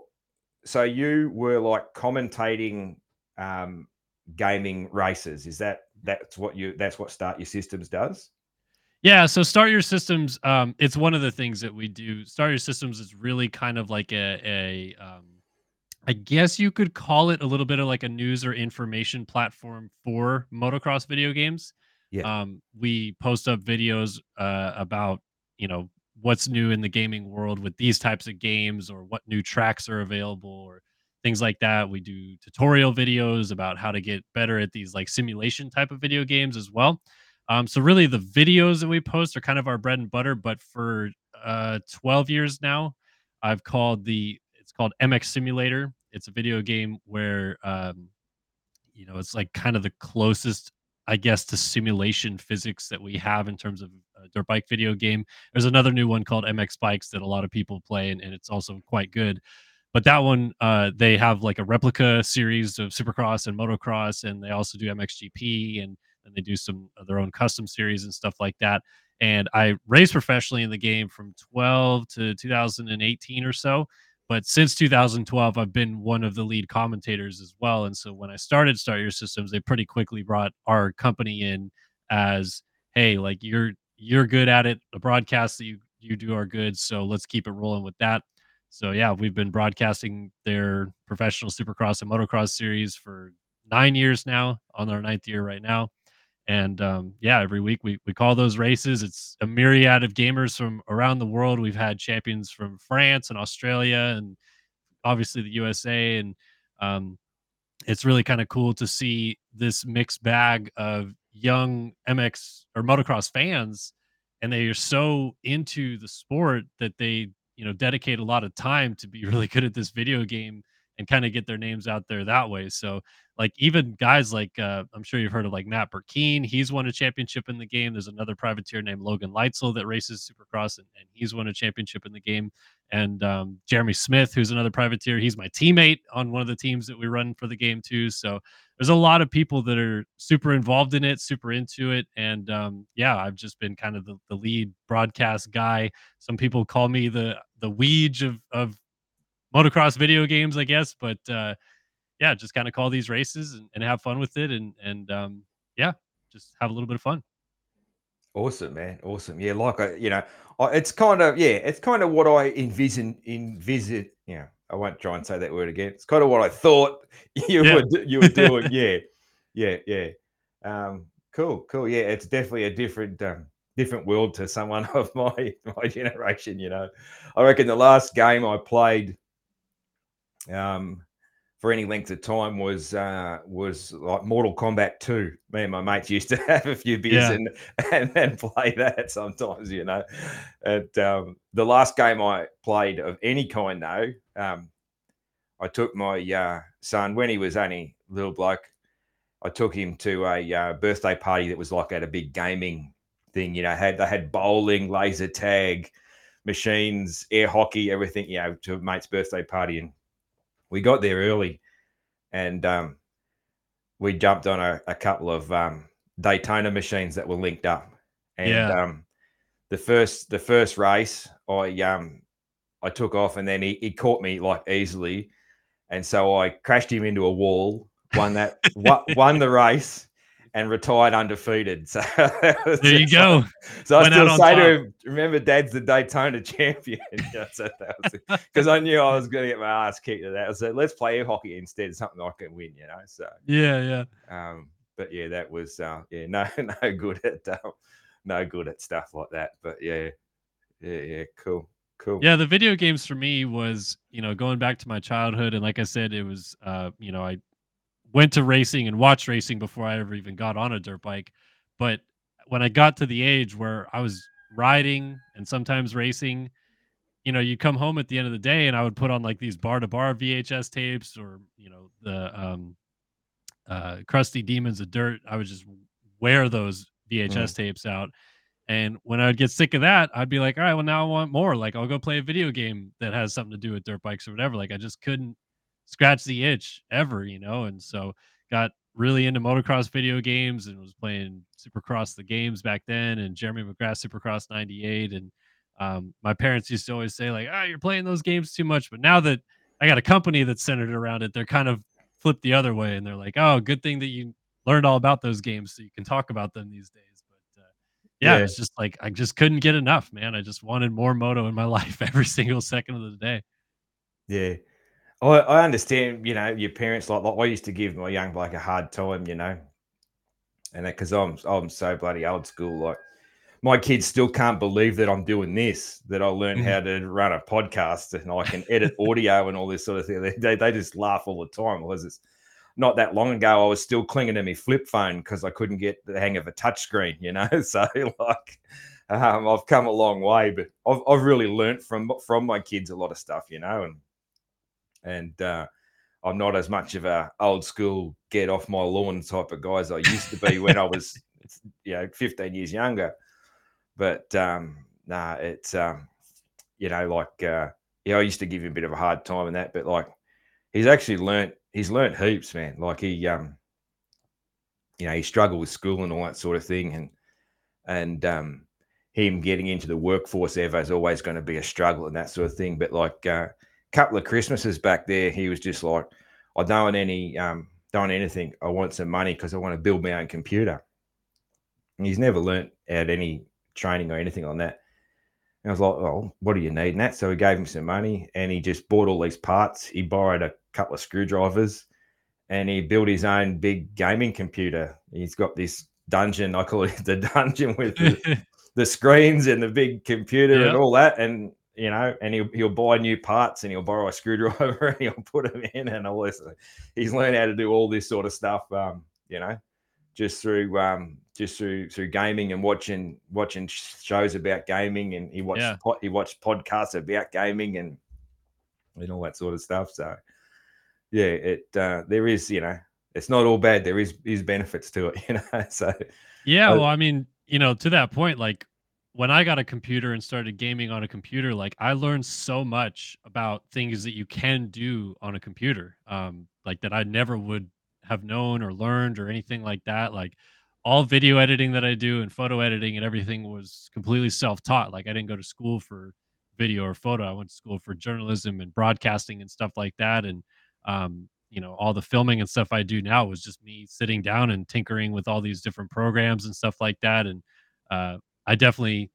so you were like commentating um, gaming races. Is that that's what you that's what Start Your Systems does? Yeah, so Start Your Systems, um, it's one of the things that we do. Start Your Systems is really kind of like a, a um, I guess you could call it a little bit of like a news or information platform for motocross video games. Yeah. Um, we post up videos uh, about you know what's new in the gaming world with these types of games, or what new tracks are available, or things like that. We do tutorial videos about how to get better at these like simulation type of video games as well. Um, so really, the videos that we post are kind of our bread and butter. But for uh, 12 years now, I've called the it's called MX Simulator. It's a video game where um, you know it's like kind of the closest I guess the simulation physics that we have in terms of dirt bike video game. There's another new one called MX Bikes that a lot of people play, and, and it's also quite good. But that one, uh, they have like a replica series of Supercross and Motocross, and they also do MXGP, and and they do some their own custom series and stuff like that. And I raced professionally in the game from 12 to 2018 or so. But since 2012, I've been one of the lead commentators as well. And so when I started Start Your Systems, they pretty quickly brought our company in as, hey, like you're you're good at it. The broadcasts that you you do are good, so let's keep it rolling with that. So yeah, we've been broadcasting their professional supercross and motocross series for nine years now, on our ninth year right now. And um, yeah, every week we, we call those races. It's a myriad of gamers from around the world. We've had champions from France and Australia and obviously the USA. And um, it's really kind of cool to see this mixed bag of young MX or motocross fans. And they are so into the sport that they, you know, dedicate a lot of time to be really good at this video game and kind of get their names out there that way. So like even guys like uh, I'm sure you've heard of like Matt Burkeen. He's won a championship in the game. There's another privateer named Logan Leitzel that races Supercross, and, and he's won a championship in the game. And um, Jeremy Smith, who's another privateer, he's my teammate on one of the teams that we run for the game too. So there's a lot of people that are super involved in it, super into it, and um, yeah, I've just been kind of the, the lead broadcast guy. Some people call me the the weege of of motocross video games, I guess, but uh, yeah, just kind of call these races and, and have fun with it, and and um, yeah, just have a little bit of fun. Awesome, man. Awesome. Yeah, like I, you know, I, it's kind of yeah, it's kind of what I envision envision. Yeah, I won't try and say that word again. It's kind of what I thought you yeah. were you were doing. yeah, yeah, yeah. Um, cool, cool. Yeah, it's definitely a different um, different world to someone of my my generation. You know, I reckon the last game I played, um, for any length of time was uh, was like Mortal Kombat 2. Me and my mates used to have a few beers yeah. and, and, and play that sometimes, you know. And um, the last game I played of any kind, though, um, I took my uh, son when he was only a little bloke. I took him to a uh, birthday party that was like at a big gaming thing. You know, had they had bowling, laser tag, machines, air hockey, everything. You know, to a mate's birthday party, and we got there early and um, we jumped on a, a couple of um, Daytona machines that were linked up. And yeah. um, the first the first race, I um I took off and then he, he caught me like easily. And so I crashed him into a wall, won that won the race, and retired undefeated. So there you go. Like, so Went I still say top. to him, "Remember, Dad's the Daytona champion." Because I knew I was going to get my ass kicked at that. I said, "Let's play hockey instead, something I can win." You know. So yeah, yeah. Um, but yeah, that was uh, yeah, no, no good at uh, no good at stuff like that. But yeah, yeah, yeah, cool. Cool. Yeah, the video games for me was, you know, going back to my childhood, and like I said, it was, uh, you know, I went to racing and watched racing before I ever even got on a dirt bike. But when I got to the age where I was riding and sometimes racing, you know, you come home at the end of the day and I would put on like these bar to bar VHS tapes or, you know, the um uh crusty demons of dust. I would just wear those VHS mm. tapes out. And when I would get sick of that, I'd be like, all right, well, now I want more. Like, I'll go play a video game that has something to do with dirt bikes or whatever. Like, I just couldn't scratch the itch ever, you know. And so got really into motocross video games and was playing Supercross the games back then and Jeremy McGrath Supercross 98 and um, my parents used to always say like, "Ah, oh, you're playing those games too much." But now that I got a company that's centered around it, they're kind of flipped the other way and they're like, "Oh, good thing that you learned all about those games so you can talk about them these days." But uh, yeah, yeah, it's just like I just couldn't get enough, man. I just wanted more moto in my life every single second of the day. Yeah. I, I understand, you know, your parents like, like I used to give my young bloke a hard time, you know, and that because I'm I'm so bloody old school. Like my kids still can't believe that I'm doing this. That I learned mm-hmm. how to run a podcast and I can edit audio and all this sort of thing. They, they, they just laugh all the time because it's not that long ago. I was still clinging to my flip phone because I couldn't get the hang of a touchscreen, you know. So like, um, I've come a long way, but I've I've really learned from from my kids a lot of stuff, you know, and and uh, I'm not as much of a old school get off my lawn type of guy as I used to be when I was, you know, 15 years younger. But um, nah, it's um, you know, like uh, yeah, I used to give him a bit of a hard time and that, but like he's actually learnt he's learnt heaps, man. Like he um, you know, he struggled with school and all that sort of thing, and and um, him getting into the workforce ever is always going to be a struggle and that sort of thing. But like uh, couple of Christmases back there, he was just like, I don't want any, um, don't want anything. I want some money because I want to build my own computer. And he's never learnt at any training or anything on that. And I was like, oh, what do you need? And that. So we gave him some money and he just bought all these parts. He borrowed a couple of screwdrivers and he built his own big gaming computer. He's got this dungeon, I call it the dungeon with the, the screens and the big computer and all that. And you know, and he'll, he'll buy new parts and he'll borrow a screwdriver and he'll put them in and all this. He's learned how to do all this sort of stuff, um, you know, just through um, just through through gaming and watching watching shows about gaming and he watched yeah. he watched podcasts about gaming and and all that sort of stuff. So yeah, it uh, there is you know it's not all bad. There is is benefits to it, you know. So yeah, well, I mean, you know, to that point, like when I got a computer and started gaming on a computer, like I learned so much about things that you can do on a computer, um, like that I never would have known or learned or anything like that. Like all video editing that I do and photo editing and everything was completely self-taught. Like I didn't go to school for video or photo. I went to school for journalism and broadcasting and stuff like that. And um, you know, all the filming and stuff I do now was just me sitting down and tinkering with all these different programs and stuff like that. And uh, I definitely,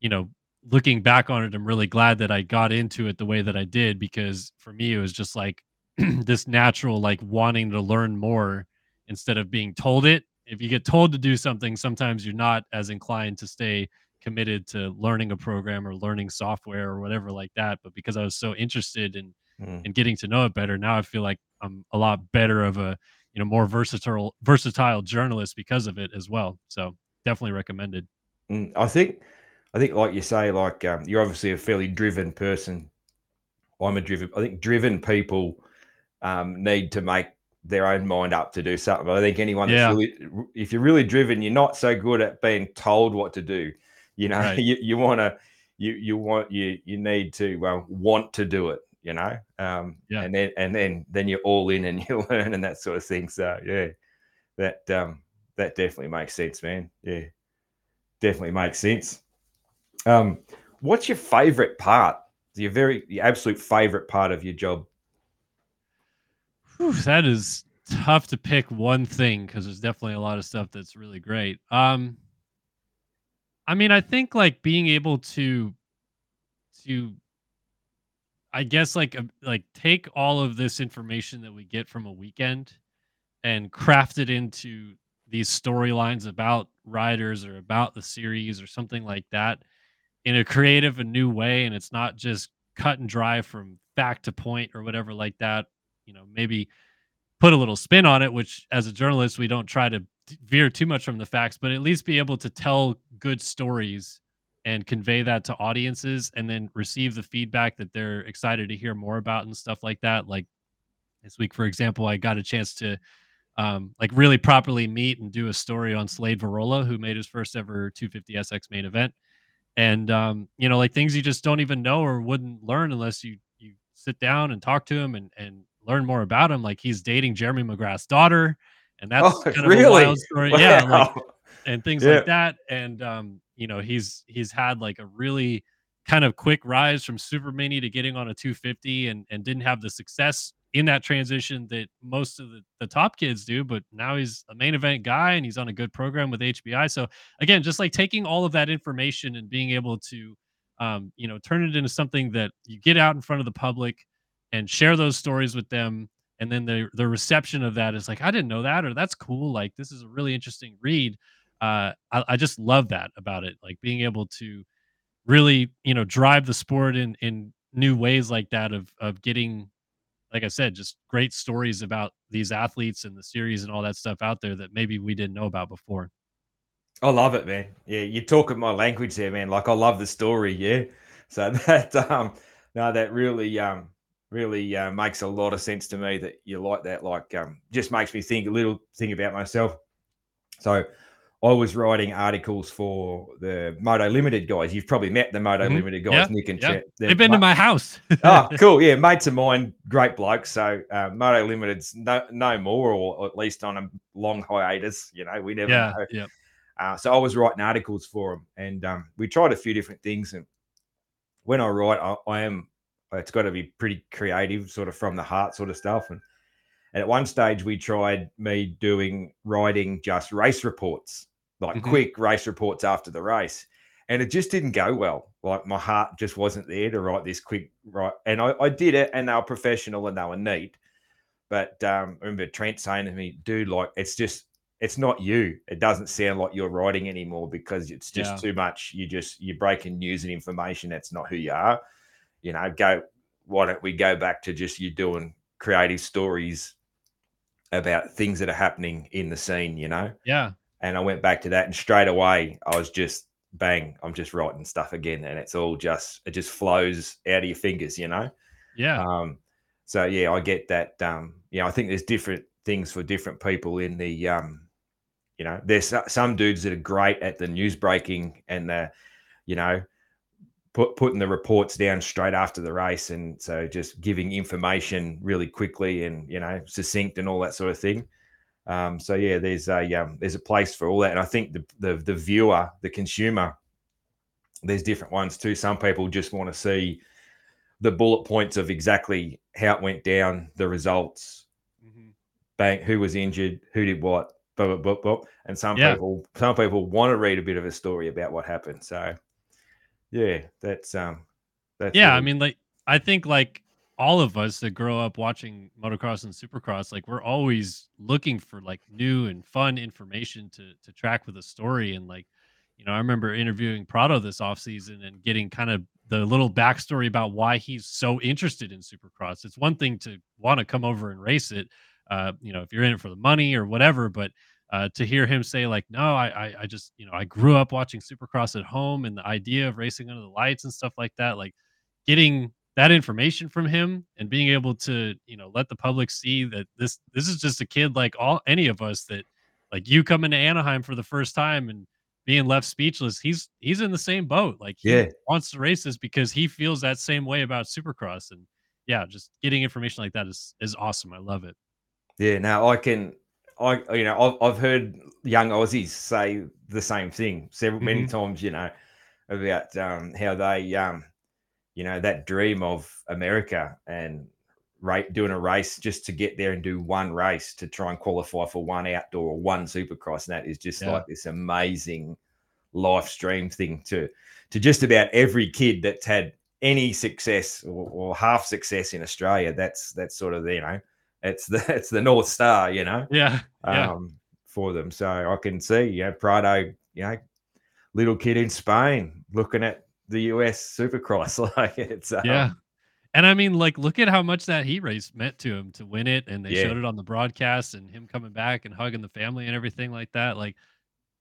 you know, looking back on it, I'm really glad that I got into it the way that I did because for me, it was just like this natural, like wanting to learn more instead of being told it. If you get told to do something, sometimes you're not as inclined to stay committed to learning a program or learning software or whatever like that. But because I was so interested in mm. in getting to know it better, now I feel like I'm a lot better of a you know more versatile versatile journalist because of it as well. So definitely recommended. Mm, I think, I think, like you say, like um, you're obviously a fairly driven person. I'm a driven. I think driven people um, need to make their own mind up to do something. I think anyone yeah. that's really, if you're really driven, you're not so good at being told what to do. You know, right. you, you want to, you you want you you need to well want to do it. You know, um, yeah. and then and then then you're all in and you learn and that sort of thing. So yeah, that um, that definitely makes sense, man. Yeah definitely makes sense. Um, what's your favorite part? Your very, your absolute favorite part of your job? Whew, that is tough to pick one thing because there's definitely a lot of stuff that's really great. Um, I mean, I think like being able to, to, I guess like uh, like take all of this information that we get from a weekend and craft it into these storylines about riders or about the series or something like that in a creative and new way and it's not just cut and dry from fact to point or whatever like that you know maybe put a little spin on it which as a journalist we don't try to veer too much from the facts but at least be able to tell good stories and convey that to audiences and then receive the feedback that they're excited to hear more about and stuff like that. Like this week for example i got a chance to um, like really properly meet and do a story on Slade Varola, who made his first ever 250 SX main event. And um, you know, like things you just don't even know or wouldn't learn unless you you sit down and talk to him and and learn more about him. Like he's dating Jeremy McGrath's daughter, and that's Oh, kind of a wild story. Yeah, like and things Yeah. like that. And um, you know, he's he's had like a really kind of quick rise from super mini to getting on a 250 and and didn't have the success in that transition that most of the, the top kids do, but now he's a main event guy and he's on a good program with HBI. So again, just like taking all of that information and being able to um, you know, turn it into something that you get out in front of the public and share those stories with them and then the the reception of that is like i didn't know that or that's cool like this is a really interesting read uh I, I just love that about it like being able to really you know drive the sport in in new ways like that of of getting like i said just great stories about these athletes and the series and all that stuff out there that maybe we didn't know about before I love it, man. Yeah, you're talking my language there, man. Like I love the story, yeah. So that um no, that really um really uh, makes a lot of sense to me that you like that. Like um just makes me think a little thing about myself. So I was writing articles for the Moto Limited guys. You've probably met the Moto Mhm. Limited guys, yeah Nick and yeah Chet. They're they've been to my house oh, cool. Yeah, mates of mine, great blokes. So uh, Moto Limited's no no more, or at least on a long hiatus. You know, we never yeah know. yeah Uh, so I was writing articles for them, and um, we tried a few different things. And when I write, I, I am it's got to be pretty creative, sort of from the heart, sort of stuff. And, and at one stage, we tried me doing writing just race reports, like Mhm. quick race reports after the race, and it just didn't go well. Like my heart just wasn't there to write this quick right. And I, I did it, and they were professional and they were neat. But um, I remember Trent saying to me, dude, like it's just it's not you. It doesn't sound like you're writing anymore because it's just Yeah. too much. You just you're breaking news and information. That's not who you are. You know, go why don't we go back to just you doing creative stories about things that are happening in the scene, you know? yeah And I went back to that and straight away I was just bang, I'm just writing stuff again. And it's all just it just flows out of your fingers, you know? yeah Um, so yeah, I get that. Um, you know, I think there's different things for different people in the, um, you know, there's some dudes that are great at the news breaking and the, you know, put putting the reports down straight after the race, and so just giving information really quickly and you know succinct and all that sort of thing. Um, so yeah, there's a um, there's a place for all that, and I think the the, the viewer, the consumer, there's different ones too. Some people just want to see the bullet points of exactly how it went down, the results, Mhm. bang, who was injured, who did what, blah, blah, blah, blah. And some Yeah. people, some people want to read a bit of a story about what happened. So, yeah, that's um, that's Yeah, I mean, like I think like all of us that grow up watching motocross and supercross, like we're always looking for like new and fun information to to track with a story. And like, you know, I remember interviewing Prado this offseason and getting kind of the little backstory about why he's so interested in supercross. It's one thing to want to come over and race it, uh, you know, if you're in it for the money or whatever, but uh, to hear him say like, no, I, I, I just, you know, I grew up watching Supercross at home, and the idea of racing under the lights and stuff like that, like getting that information from him and being able to, you know, let the public see that this this is just a kid like all any of us that, like you coming to Anaheim for the first time and being left speechless. He's he's in the same boat. Like he Yeah. wants to race this because he feels that same way about Supercross, and yeah, just getting information like that is is awesome. I love it. yeah. Now I can, I you know, I've, I've heard young Aussies say the same thing several many Mhm. times. You know, about um, how they, um, you know, that dream of America and right doing a race just to get there and do one race to try and qualify for one outdoor or one supercross. And that is just Yeah. like this amazing live stream thing to to just about every kid that's had any success or, or half success in Australia. That's that's sort of you know, it's the it's the North Star, you know Yeah, yeah, um, for them. So I can see, you know, Prado, you know, little kid in Spain looking at the US Supercross. Like it's um, yeah. And I mean, like, look at how much that heat race meant to him to win it, and they Yeah. showed it on the broadcast, and him coming back and hugging the family and everything like that. Like,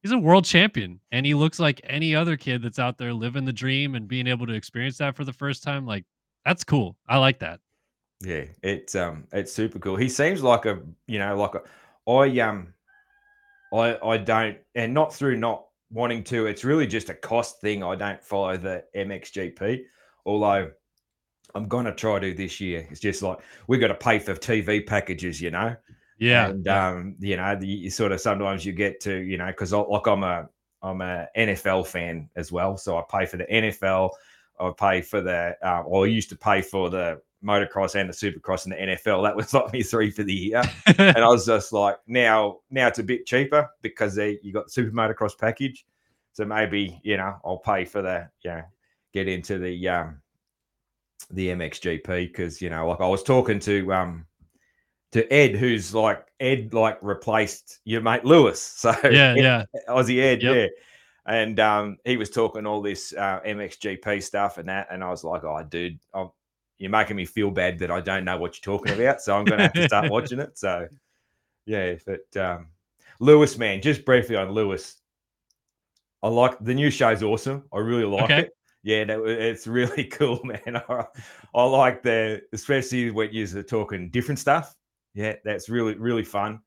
he's a world champion, and he looks like any other kid that's out there living the dream and being able to experience that for the first time. Like, that's cool. I like that. yeah, it's um, it's super cool. He seems like a, you know, like a, I um, I I don't, and not through not wanting to. It's really just a cost thing. I don't follow the MXGP, although. I'm gonna try to this year. It's just like we got to pay for TV packages, you know. Yeah. and um, you know, the, you sort of sometimes you get to, you know, because like I'm a I'm a NFL fan as well, so I pay for the NFL. I pay for the, uh, or I used to pay for the motocross and the supercross in the NFL. That was like me three for the year, and I was just like, now now it's a bit cheaper because they you got the super motocross package, so maybe you know I'll pay for the you know get into the um the MXGP because you know like I was talking to um to Ed, who's like Ed, like replaced your mate Lewis. So yeah, Ed, yeah. Aussie Ed, Yep. yeah. And um, he was talking all this uh, MXGP stuff and that, and I was like, "Oh, dude, I'm, you're making me feel bad that I don't know what you're talking about, so I'm going to have to start watching it." So, yeah, but um, Lewis, man, just briefly on Lewis, I like the new show's awesome. I really like Okay. it. Yeah, it's really cool, man. I, I like the, especially when you're talking different stuff. Yeah, that's really really fun.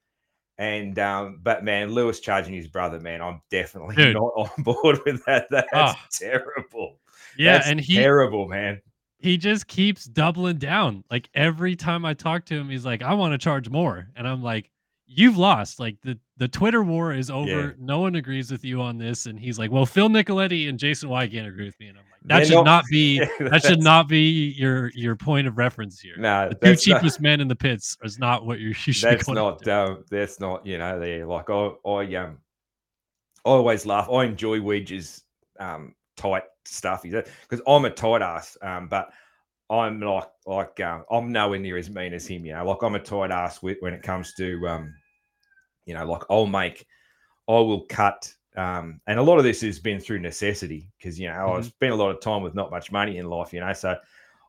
And um, but man, Lewis charging his brother, man, I'm definitely Dude. not on board with that. That's Ah. terrible. Yeah, That's and he terrible, man. He just keeps doubling down. Like every time I talk to him, he's like, "I want to charge more," and I'm like, "You've lost. Like the the Twitter war is over. Yeah. No one agrees with you on this." And he's like, "Well, Phil Nicoletti and Jason White can't agree with me," and I'm like, "That They're should not- be that should not be your your point of reference here. No, the two that's not- cheapest men in the pits is not what you, you should that's not um, that's not you know there like I I um I always laugh. I enjoy Weege's um tight stuff. is He's because I'm a tight ass, um, but I'm like like um, I'm nowhere near as mean as him. You know, like I'm a tight ass with, when it comes to um, you know, like I'll make, I will cut. Um, and a lot of this has been through necessity because you know Mhm. I've spent a lot of time with not much money in life, you know. So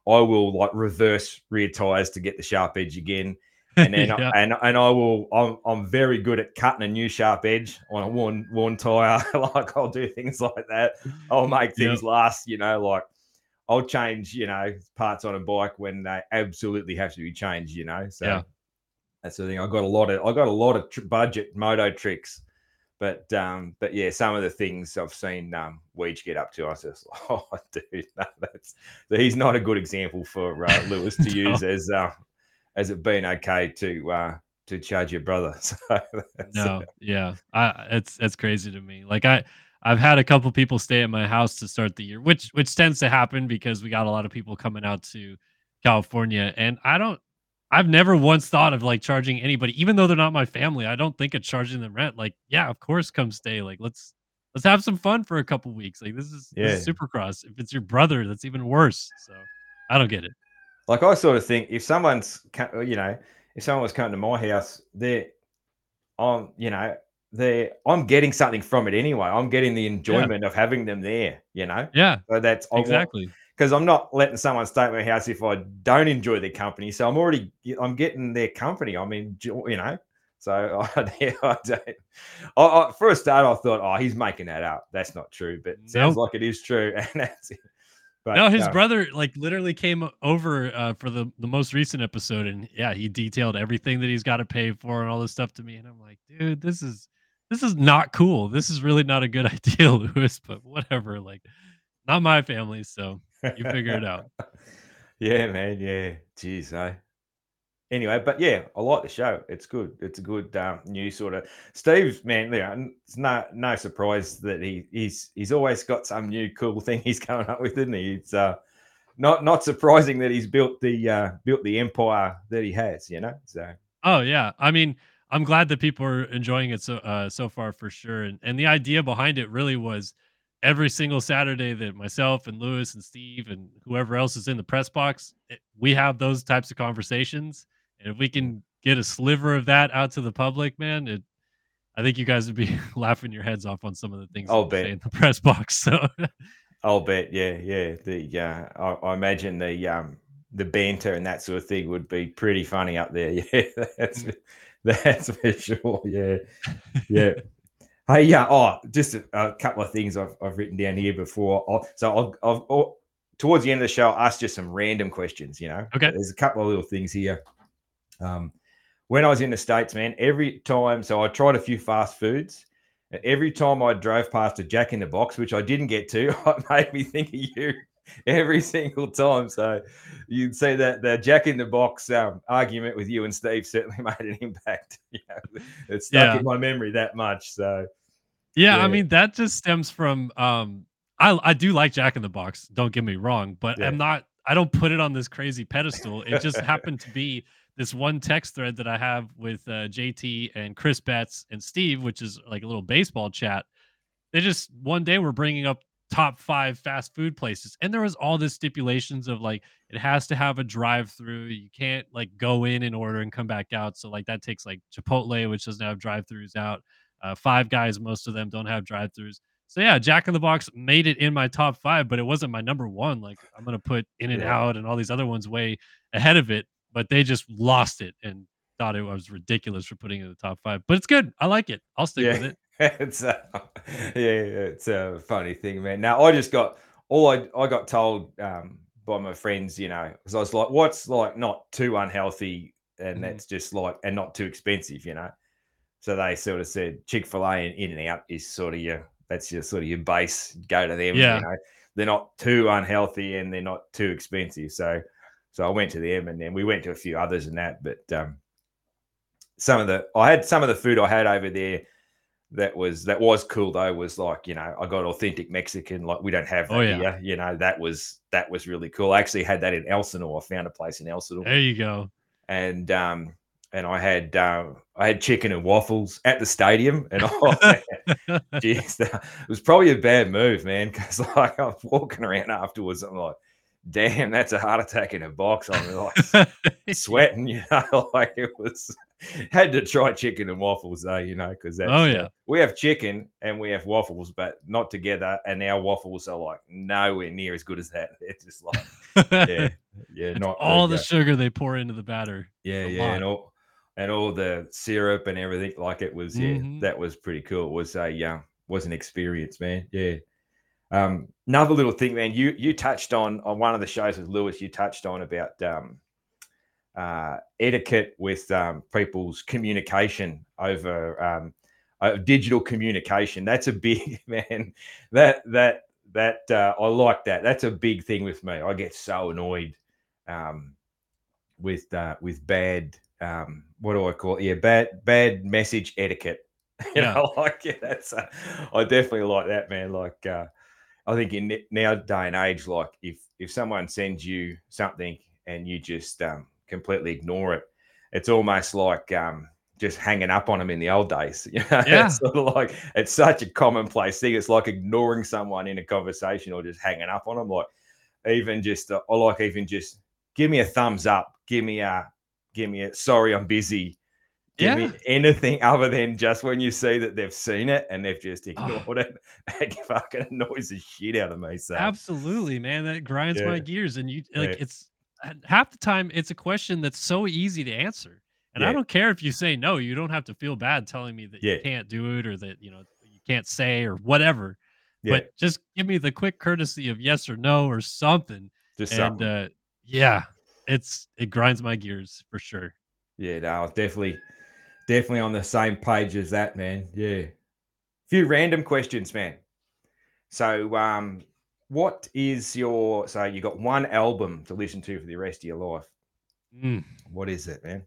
I will like reverse rear tires to get the sharp edge again and then Yeah. and and I will I'm I'm very good at cutting a new sharp edge on a worn worn tire. like I'll do things like that. I'll make things last. You know, like I'll change you know parts on a bike when they absolutely have to be changed. You know, so Yeah. that's the thing. I got a lot of I got a lot of tr- budget moto tricks. But um, but yeah, some of the things I've seen um Weege get up to, I like, oh, dude, no, that's he's not a good example for uh, Lewis to No. use as uh, as it been okay to uh to charge your brother. So No, yeah, I it's it's crazy to me. Like I I've had a couple people stay at my house to start the year, which which tends to happen because we got a lot of people coming out to California, and I don't. I've never once thought of like charging anybody, even though they're not my family. I don't think of charging them rent. Like, yeah, of course, come stay. Like, let's let's have some fun for a couple weeks. Like, this is this is Yeah. Supercross. If it's your brother, that's even worse. So, I don't get it. Like I sort of think if someone's you know if someone was coming to my house, they're I'm you know they're, I'm getting something from it anyway. I'm getting the enjoyment of having them there. You know, Yeah, so that's I exactly. because I'm not letting someone stay at my house if I don't enjoy their company. So I'm already I'm getting their company. I mean, you know. So I, yeah, I don't. I, I, for a start, I thought, oh, he's making that up. That's not true, but it sounds Nope. like it is true, and that's it. But no, his brother like literally came over uh, for the the most recent episode, and yeah, he detailed everything that he's got to pay for and all this stuff to me, and I'm like, dude, this is this is not cool. This is really not a good idea, Lewis. But whatever, like, not my family, so you figure it out. yeah, man. Yeah. Jeez, eh? Anyway, but yeah, I like the show. It's good. It's a good um, new sort of Steve's man. Yeah, it's no no surprise that he he's he's always got some new cool thing he's coming up with, isn't he? It's uh not not surprising that he's built the uh built the empire that he has, you know. So Oh yeah, I mean, I'm glad that people are enjoying it so uh, so far for sure. And and the idea behind it really was every single Saturday that myself and Lewis and Steve and whoever else is in the press box, it, we have those types of conversations. And if we can get a sliver of that out to the public, man, it. I think you guys would be laughing your heads off on some of the things I'll bet. in the press box. So I'll bet, yeah, yeah. The uh, I, I imagine the um the banter and that sort of thing would be pretty funny up there. Yeah, that's that's for sure. Yeah, yeah. hey, yeah. Oh, just a, a couple of things I've, I've written down here before. I'll, so I'll, I'll, I'll towards the end of the show, I'll ask you some random questions. You know, Okay. There's a couple of little things here. Um, when I was in the states, man, every time, so I tried a few fast foods. Every time I drove past a Jack in the Box, which I didn't get to, it made me think of you. every single time. So you'd see that the Jack in the Box um, argument with you and Steve certainly made an impact. You know, it's stuck Yeah. in my memory that much. So Yeah, I mean that just stems from um I I do like Jack in the Box, don't get me wrong, but Yeah. I'm not I don't put it on this crazy pedestal. It just happened to be this one text thread that I have with uh, JT and Chris Betts and Steve, which is like a little baseball chat. They just one day were bringing up top five fast food places, and there was all this stipulations of like it has to have a drive-through. You can't like go in and order and come back out. So like that takes like Chipotle, which doesn't have drive-throughs out. Uh, five Guys, most of them don't have drive-throughs. So yeah, Jack in the Box made it in my top five, but it wasn't my number one. Like I'm gonna put In and Out and all these other ones way ahead of it, but they just lost it and thought it was ridiculous for putting it in the top five. But it's good. I like it. I'll stick with it. it's uh, yeah, it's a funny thing, man. Now I just got all I I got told um, by my friends, you know, because I was like, what's like not too unhealthy and Mhm. that's just like and not too expensive, you know. So they sort of said Chick Fil A and In and Out is sort of your that's your sort of your base. Go to them, Yeah. you know. They're not too unhealthy and they're not too expensive. So so I went to them and then we went to a few others and that, but um, some of the I had some of the food I had over there that was that was cool though was like you know I got authentic Mexican like we don't have that Oh, yeah. here you know that was that was really cool I actually had that in Elsinore I found a place in Elsinore There you go. and um and I had um I had chicken and waffles at the stadium and oh geez, that- it was probably a bad move man because like I'm walking around afterwards I'm like damn that's a heart attack in a box I'm like sweating, you know, like it was had to try chicken and waffles though, you know, because that's Oh, yeah. we have chicken and we have waffles, but not together. And our waffles are like nowhere near as good as that. It's just like, yeah, yeah, not all the sugar they pour into the batter. yeah, yeah, and all and all the syrup and everything. Like it was, yeah, Mhm. that was pretty cool. It was a uh, was an experience, man. Yeah. Um, another little thing, man. You you touched on on one of the shows with Lewis. You touched on about um, uh, etiquette with um, people's communication over um, uh, digital communication. That's a big man. That that that uh, I like that. That's a big thing with me. I get so annoyed um, with uh, with bad. Um, what do I call it? Yeah, bad bad message etiquette. you Yeah. know, like yeah, that's uh, I definitely like that, man. Like uh, I think in now day and age, like if if someone sends you something and you just um, completely ignore it, it's almost like um, just hanging up on them in the old days. You know, Yeah. it's sort of like it's such a commonplace thing. It's like ignoring someone in a conversation or just hanging up on them. Like even just uh, I like even just give me a thumbs up, give me a give me a sorry I'm busy. Give Yeah. me anything other than just when you see that they've seen it and they've just ignored it. It fucking annoys the shit out of me. So Absolutely, man. That grinds Yeah. my gears. And you like Yeah. it's half the time it's a question that's so easy to answer. And. I don't care if you say no, you don't have to feel bad telling me that you can't do it or that, you know, you can't say or whatever. yeah, But just give me the quick courtesy of yes or no or something. just and something. uh yeah, it's it grinds my gears for sure. Yeah, no, definitely, definitely on the same page as that, man. Yeah. A few random questions, man. So, um, what is your so you got one album to listen to for the rest of your life? Mm, What is it, man?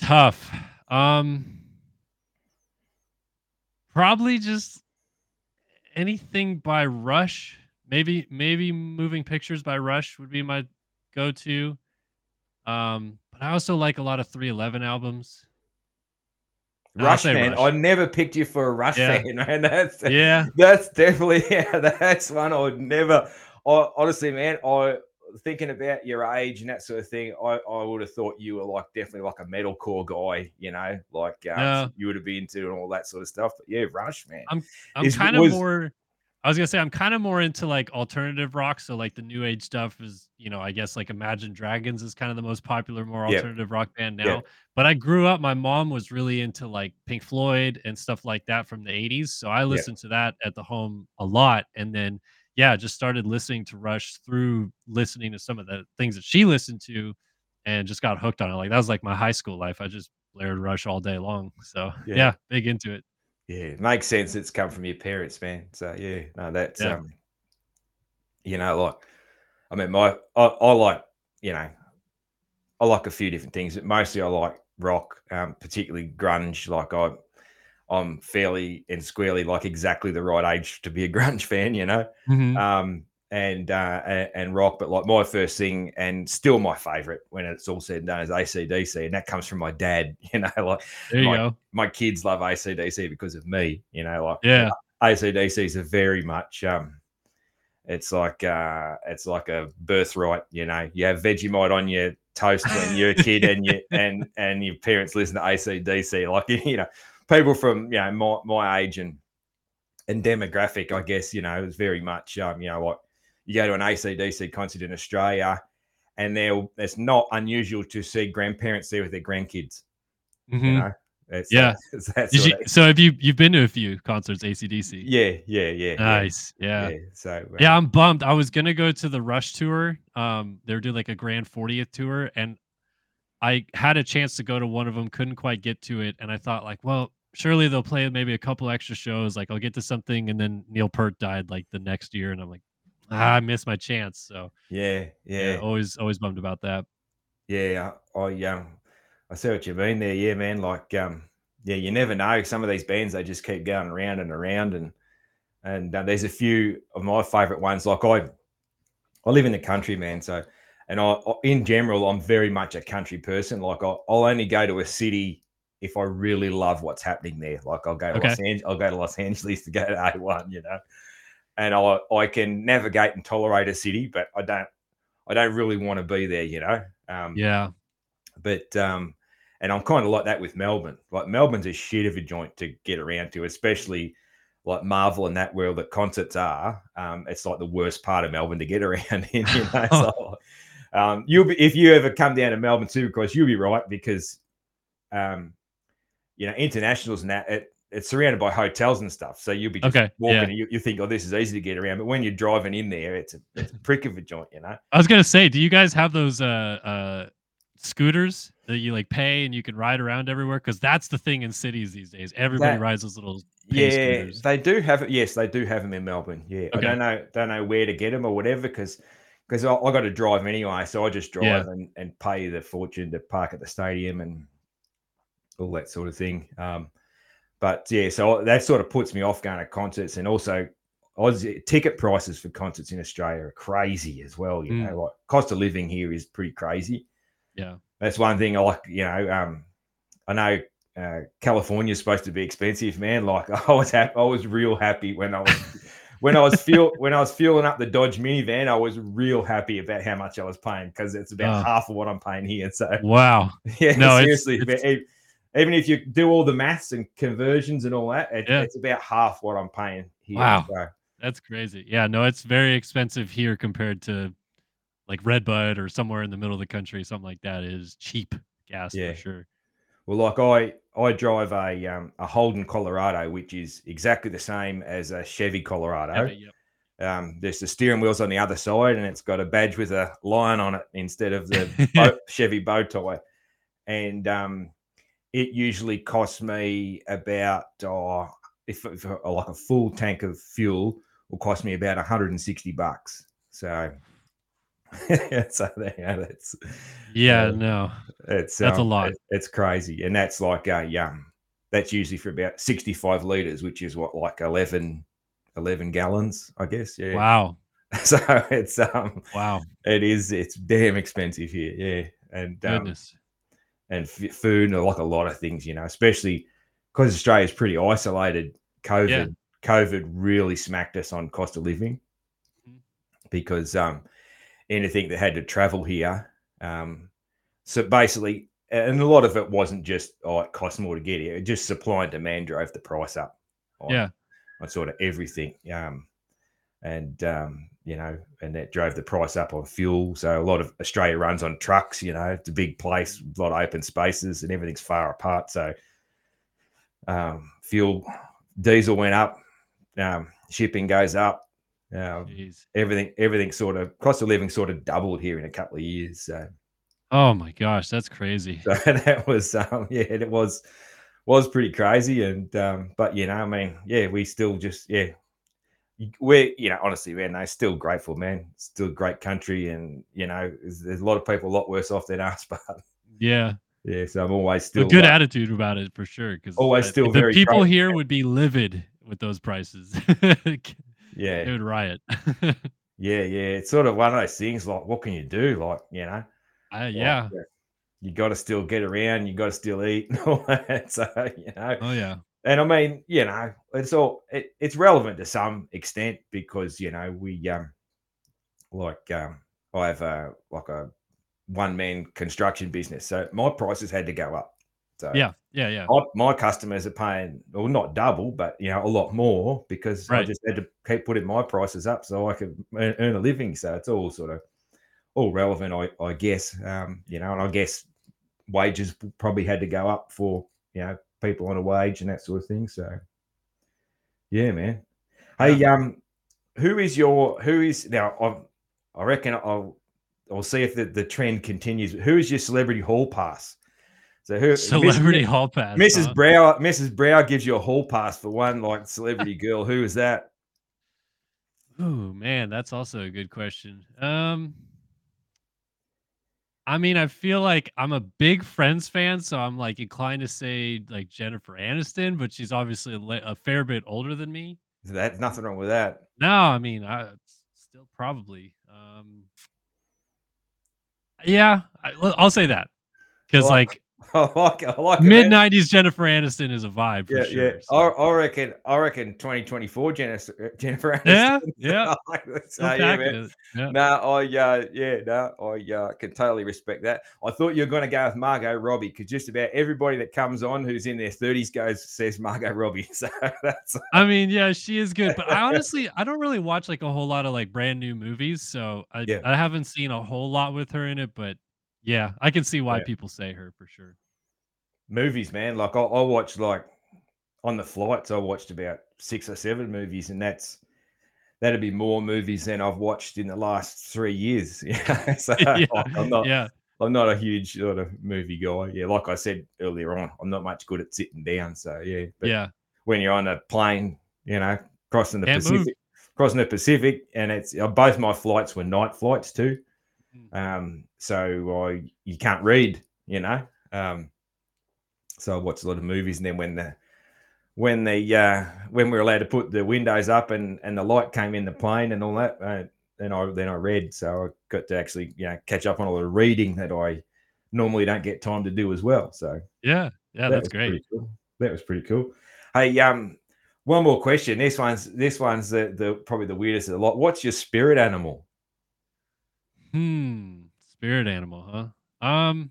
tough. Um probably just anything by Rush. Maybe maybe Moving Pictures by Rush would be my go-to. Um but I also like a lot of 311 albums. Rush fan. Rush. I never picked you for a Rush Yeah. fan, man. That's Yeah. that's definitely yeah, that's one I would never. I honestly, man, I thinking about your age and that sort of thing. I, I would have thought you were like definitely like a metalcore guy, you know, like um, No. you would have been into and all that sort of stuff. But yeah, Rush, man. I'm Is- kind of more. I was gonna say I'm kind of more into like alternative rock. So like the new age stuff is, you know, I guess like Imagine Dragons is kind of the most popular, more Yeah. alternative rock band now. Yeah. But I grew up. My mom was really into like Pink Floyd and stuff like that from the '80s. So I listened to that at the home a lot, and then yeah, just started listening to Rush through listening to some of the things that she listened to, and just got hooked on it. Like that was like my high school life. I just blared Rush all day long. So Yeah. yeah, big into it. Yeah, it makes sense. It's come from your parents, man. So yeah, no, that's Yeah. um, you know, like I mean, my I, I like you know, I like a few different things, but mostly I like rock, um, particularly grunge. Like I, I'm fairly and squarely like exactly the right age to be a grunge fan, you know. Mhm. Um, and uh, and, rock, but like my first thing and still my favorite when it's all said and done is ACDC, and that comes from my dad. You know, like you my, go. my kids love ACDC because of me. You know, like Yeah. ACDCs are very much um it's like uh it's like a birthright, you know. You have Vegemite on your toast when you're a kid and you and and your parents listen to ACDC. Like you know, people from you know my, my age and and demographic, I guess, you know, is very much um, you know, like you go to an ACDC concert in Australia and there it's not unusual to see grandparents there with their grandkids, you Mhm. know. It's, Yeah. you, so have you you've been to a few concerts ACDC? yeah, yeah, yeah. yeah. Nice. Yeah. Yeah. So uh, Yeah, I'm bummed. I was gonna go to the Rush tour. Um, they were doing like a grand 40th tour, and I had a chance to go to one of them, couldn't quite get to it, and I thought like, well, surely they'll play maybe a couple extra shows. Like I'll get to something, and then Neil Peart died like the next year, and I'm like, ah, I missed my chance. So yeah, yeah, yeah, always always bummed about that. yeah. I, I um, I see what you mean there. Yeah, man. Like um, yeah, you never know. Some of these bands they just keep going around and around, and and uh, there's a few of my favorite ones. Like I, I live in the country, man. So, and I, I- in general, I'm very much a country person. Like I, I'll only go to a city if I really love what's happening there. Like I'll go to Okay. Los Angeles, I'll go to Los Angeles to go to A1, you know. And I, I can navigate and tolerate a city, but I don't, I don't really want to be there, you know. Um, Yeah. but um, and I'm kind of like that with Melbourne. Like Melbourne's a shit of a joint to get around to, especially like Marvel and that world that concerts are. Um, it's like the worst part of Melbourne to get around in. You know, so, um, you'll be if you ever come down to Melbourne too, Supercross, you'll be right because, um, you know, internationals and that it, it's surrounded by hotels and stuff. So you'll be just Okay, walking yeah. and you, you think, oh, this is easy to get around. But when you're driving in there, it's a, it's a prick of a joint, you know. I was gonna say, do you guys have those uh uh scooters that you like pay and you can ride around everywhere? Because that's the thing in cities these days. Everybody That- rides those little Yeah, scooters. they do have it. Yes, they do have them in Melbourne. Yeah, I don't know, don't know where to get them or whatever because because I, I got to drive anyway, so I just drive Yeah. and, and pay the fortune to park at the stadium and all that sort of thing. Um, but yeah, so that sort of puts me off going to concerts, and also Aussie ticket prices for concerts in Australia are crazy as well. You Mm. know, like cost of living here is pretty crazy Yeah. that's one thing I like. You know, um, I know uh, California is supposed to be expensive, man. Like I was happy, I was real happy when I was when I was fuel when I was fueling up the Dodge minivan. I was real happy about how much I was paying because it's about Oh. half of what I'm paying here. So Wow. yeah, No, seriously, it's- e- even if you do all the maths and conversions and all that, it, Yeah. it's about half what I'm paying here. Wow. So, That's crazy. Yeah, no, it's very expensive here compared to like Redbud or somewhere in the middle of the country. Something like that is cheap gas Yeah. for sure. Well, like I I drive a um, a Holden Colorado, which is exactly the same as a Chevy Colorado. Yep. Um, there's the steering wheels on the other side, and it's got a badge with a lion on it instead of the Chevy bow tie. And um, it usually costs me about oh, if, if like a full tank of fuel will cost me about 160 bucks. So, so there, you know, that's Yeah, uh, no. it's That's a um, lot. it- it's crazy, and that's like a um, that's usually for about sixty-five liters, which is what like 11, 11 gallons, I guess. Yeah. Wow. So it's um, Wow. it is it's damn expensive here. Yeah, and um, Goodness. And f- food and like a lot of things, you know, especially because Australia's pretty isolated. COVID, COVID really smacked us on cost of living Mhm. because um, anything that had to travel here, um, so basically, and a lot of it wasn't just oh it costs more to get here; it just supply and demand drove the price up. on- Yeah. on sort of everything. Um, and um, you know, and that drove the price up on fuel. So a lot of Australia runs on trucks. You know, it's a big place, a lot of open spaces, and everything's far apart. So um, fuel, diesel went up, um, shipping goes up. Um, everything, everything sort of cost of living sort of doubled here in a couple of years. So, Oh my gosh, that's crazy. so that was um, yeah, it was was pretty crazy. And um, but you know, I mean, yeah, we still just yeah, we're you know honestly man they're still grateful man. Still a great country and you know there's, a lot of people a lot worse off than us but yeah. Yeah so i'm always still a good like, attitude about it for sure because always still the people here would be livid with those prices. Yeah. It would riot. Yeah yeah it's sort of one of those things like what can you do like you know? Uh, yeah. like, you got to still get around you got to still eat and all that so you know? Oh yeah and I mean, you know, it's all it, it's relevant to some extent because you know we um like um I have a like a one man construction business, so my prices had to go up. So yeah, yeah, yeah. My, my customers are paying well, not double, but you know, a lot more because right. I just had to keep putting my prices up so I could earn, earn a living. So it's all sort of all relevant, I, I guess. Um, you know, and I guess wages probably had to go up for you know people on a wage and that sort of thing. So, yeah, man. Hey, um, who is your who is now? I I reckon I'll I'll see if the, the trend continues. Who is your celebrity hall pass? So who celebrity Mrs. hall pass? Mrs. Huh? Brow Mrs. Brow gives you a hall pass for one like celebrity girl. Who is that? Oh man, that's also a good question. Um I mean, I feel like I'm a big Friends fan, so I'm like inclined to say like Jennifer Aniston, but she's obviously a, a fair bit older than me. That's nothing wrong with that. No, I mean, I still probably. Um, yeah, I, will say that because well, like I like, I like mid '90s Jennifer Aniston is a vibe. yeah, sure, yeah. So. I, I, reckon. I reckon 2024 Jennifer Jennifer Aniston. Yeah, yeah. so, yeah, man. yeah. No, I uh, yeah, no, I uh, can totally respect that. I thought you were going to go with Margot Robbie because just about everybody that comes on who's in their 30s goes says Margot Robbie. So that's. I mean, yeah, she is good, but I honestly I don't really watch like a whole lot of like brand new movies, so I yeah. I haven't seen a whole lot with her in it, but yeah, I can see why yeah. people say her for sure. Movies, man. Like I, I watched like on the flights, I watched about six or seven movies, and that's that'd be more movies than I've watched in the last three years. Yeah, so yeah. Like, I'm not. Yeah. I'm not a huge sort of movie guy. Yeah, like I said earlier on, I'm not much good at sitting down. So yeah, but yeah. When you're on a plane, you know, crossing the Can't Pacific, move. crossing the Pacific, and it's uh, both my flights were night flights too. Hmm. Um, so I you can't read, you know. Um, so I watched a lot of movies, and then when the when the uh, when we were allowed to put the windows up and and the light came in the plane and all that, uh, then I then I read. So I got to actually you know catch up on all the reading that I normally don't get time to do as well. So yeah, yeah, that that's great. Cool. That was pretty cool. Hey, um, one more question. This one's this one's the, the probably the weirdest of the lot. What's your spirit animal? Hmm, spirit animal, huh? Um,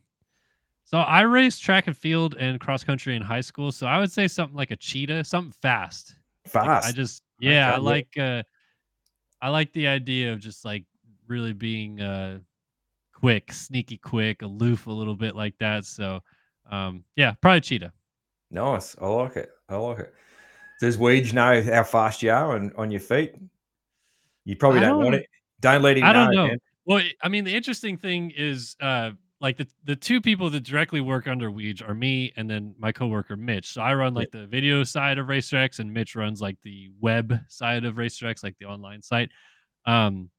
so I raced track and field and cross country in high school. So I would say something like a cheetah, something fast. Fast. Like I just yeah, I like uh I like the idea of just like really being uh quick, sneaky quick, aloof a little bit like that. So um yeah, probably cheetah. Nice. I like it. I like it. Does Weege know how fast you are on, on your feet? You probably don't, don't, want it. Don't let him I don't know. know. Well, I mean, the interesting thing is uh like the the two people that directly work under Weege are me and then my coworker Mitch. So I run like the video side of Racer X and Mitch runs like the web side of Racer X, like the online site. Um,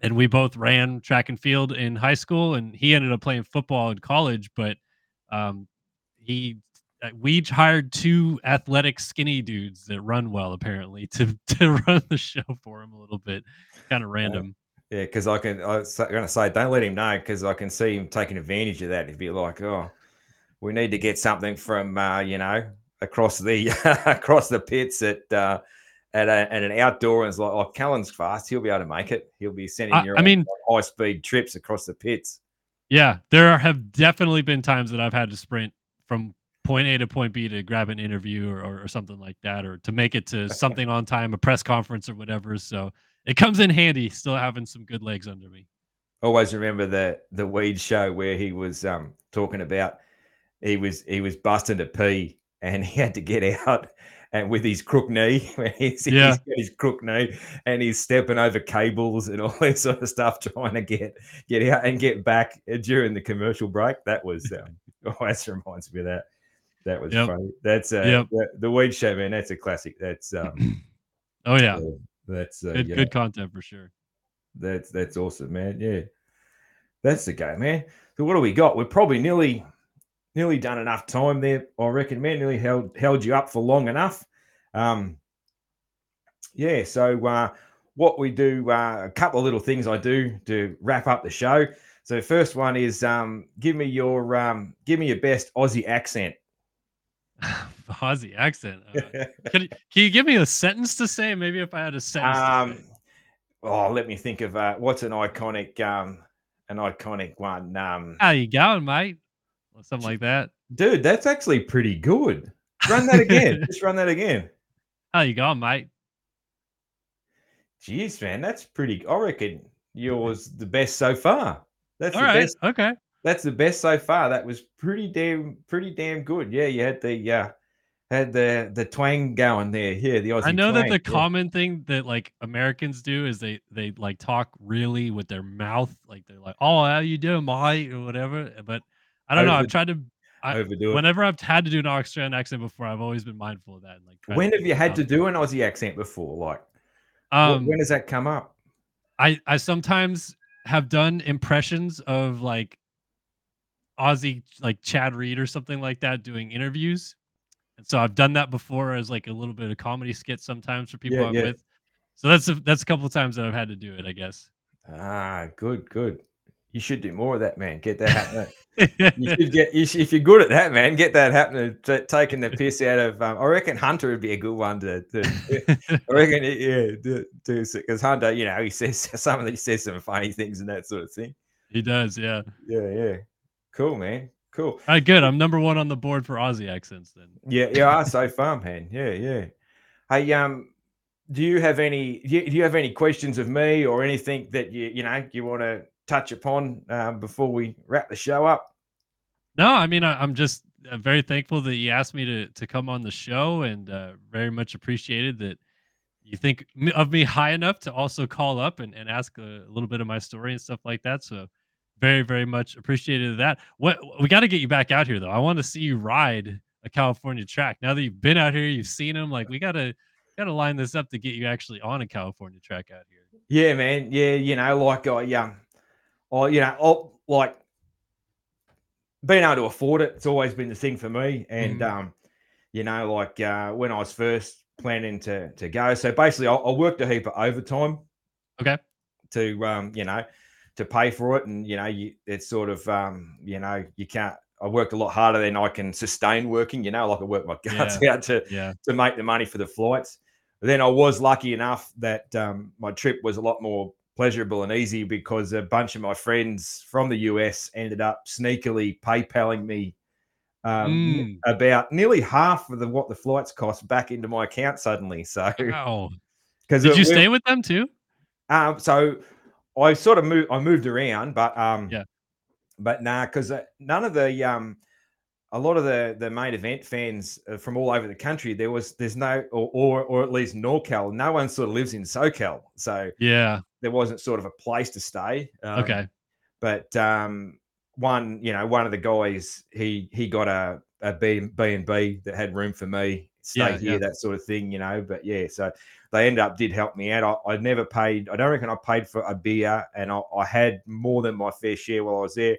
and we both ran track and field in high school, and he ended up playing football in college. But um, he uh, Weege hired two athletic, skinny dudes that run well, apparently, to to run the show for him a little bit. Kind of random. Yeah, because I can. I was going to say, don't let him know because I can see him taking advantage of that. He'd be like, "Oh, we need to get something from uh, you know across the across the pits at uh, at, a, at an outdoor." And it's like, "Oh, Kellen's fast. He'll be able to make it. He'll be sending I, you. I mean, high speed trips across the pits." Yeah, there have definitely been times that I've had to sprint from point A to point B to grab an interview or, or, or something like that, or to make it to something on time, a press conference or whatever. So it comes in handy still having some good legs under me. Always remember the the Weege Show where he was um, talking about he was he was busting to pee and he had to get out and with his crook knee, he's, yeah. he's got his crook knee and he's stepping over cables and all that sort of stuff, trying to get get out and get back during the commercial break. That was um, always reminds me of that. That was yep. funny. That's uh, yep. the, the Weege Show, man. That's a classic. That's um, oh yeah. That's uh, good, yeah, good content for sure. that's that's awesome, man. Yeah, that's the game, man. So what do we got? We're probably nearly nearly done enough time there. I reckon, man. Nearly held held you up for long enough. Um, yeah. So uh, what we do, uh, a couple of little things I do to wrap up the show. So first one is um, give me your um, give me your best Aussie accent. Aussie accent. Uh, can, you- can you give me a sentence to say? Maybe if I had a sentence. um, oh, let me think of uh, what's an iconic um, an iconic one. Um, How you going, mate? Or something like that. dude, that's actually pretty good. Run that again. Just run that again. How you going, mate? Jeez, man, that's pretty. I reckon yours the best so far. That's All the right. best. Okay. That's the best so far. That was pretty damn, pretty damn good. Yeah, you had the uh, had the the twang going there. Here, the Aussie. I know that the yeah. common thing that like Americans do is they they like talk really with their mouth, like they're like, "Oh, how you doing, mate?" or whatever. But I don't know. I've tried to. I, overdo it. whenever I've had to do an Australian accent before, I've always been mindful of that. And like, When have you had to do an Aussie accent before? Like, Um, when does that come up? I I sometimes have done impressions of like Aussie like Chad Reed or something like that doing interviews. And so I've done that before as like a little bit of comedy skit sometimes for people Yeah, I'm yeah. with. So that's a, that's a couple of times that I've had to do it, I guess. Ah, good, good. You should do more of that, man. Get that happening. You should get you should, if you're good at that, man. Get that happening. T- taking the piss out of. Um, I reckon Hunter would be a good one to. to I reckon, yeah, do because Hunter, you know, he says some of he says some funny things and that sort of thing. he does, yeah. Yeah, yeah. Cool, man. Cool. All right, good. I'm number one on the board for Aussie accents then. Yeah, yeah. I say far, man. Yeah, yeah. Hey, um, do you have any? Do you, have any questions of me or anything that you you know you want to touch upon um, before we wrap the show up? No, I mean I, I'm just uh, very thankful that you asked me to to come on the show, and uh, very much appreciated that you think of me high enough to also call up and, and ask a, little bit of my story and stuff like that. So very very much appreciated that. What we got to get you back out here though. I want to see you ride a California track. Now that you've been out here, you've seen them. Like we gotta gotta line this up to get you actually on a California track out here. Yeah, man. Yeah, you know, like I um, or you know, oh, like being able to afford it. It's always been the thing for me, and Mhm. um, you know, like uh, when I was first planning to to go. So basically, I, I worked a heap of overtime. Okay. To um, you know, to pay for it, and you know, you it's sort of um, you know, you can't. I worked a lot harder than I can sustain working. You know, like I worked my guts out to Yeah. to make the money for the flights. Then I was lucky enough that um, my trip was a lot more pleasurable and easy because a bunch of my friends from the US ended up sneakily PayPaling me um, Mm. about nearly half of the, what the flights cost back into my account suddenly. So, Wow. because Did you stay with them too? um, so I sort of moved. I moved around, but um, Yeah. but nah, because none of the um, a lot of the the main event fans uh, from all over the country, there was there's no or or, or at least NorCal. No one sort of lives in SoCal, so Yeah. there wasn't sort of a place to stay. Um, Okay. but um, one, you know, one of the guys, he he got a a B B and B that had room for me, stay Yeah, here, yeah. that sort of thing, you know. But yeah, so they ended up did help me out. I, I never paid. I don't reckon I paid for a beer, and I, I had more than my fair share while I was there.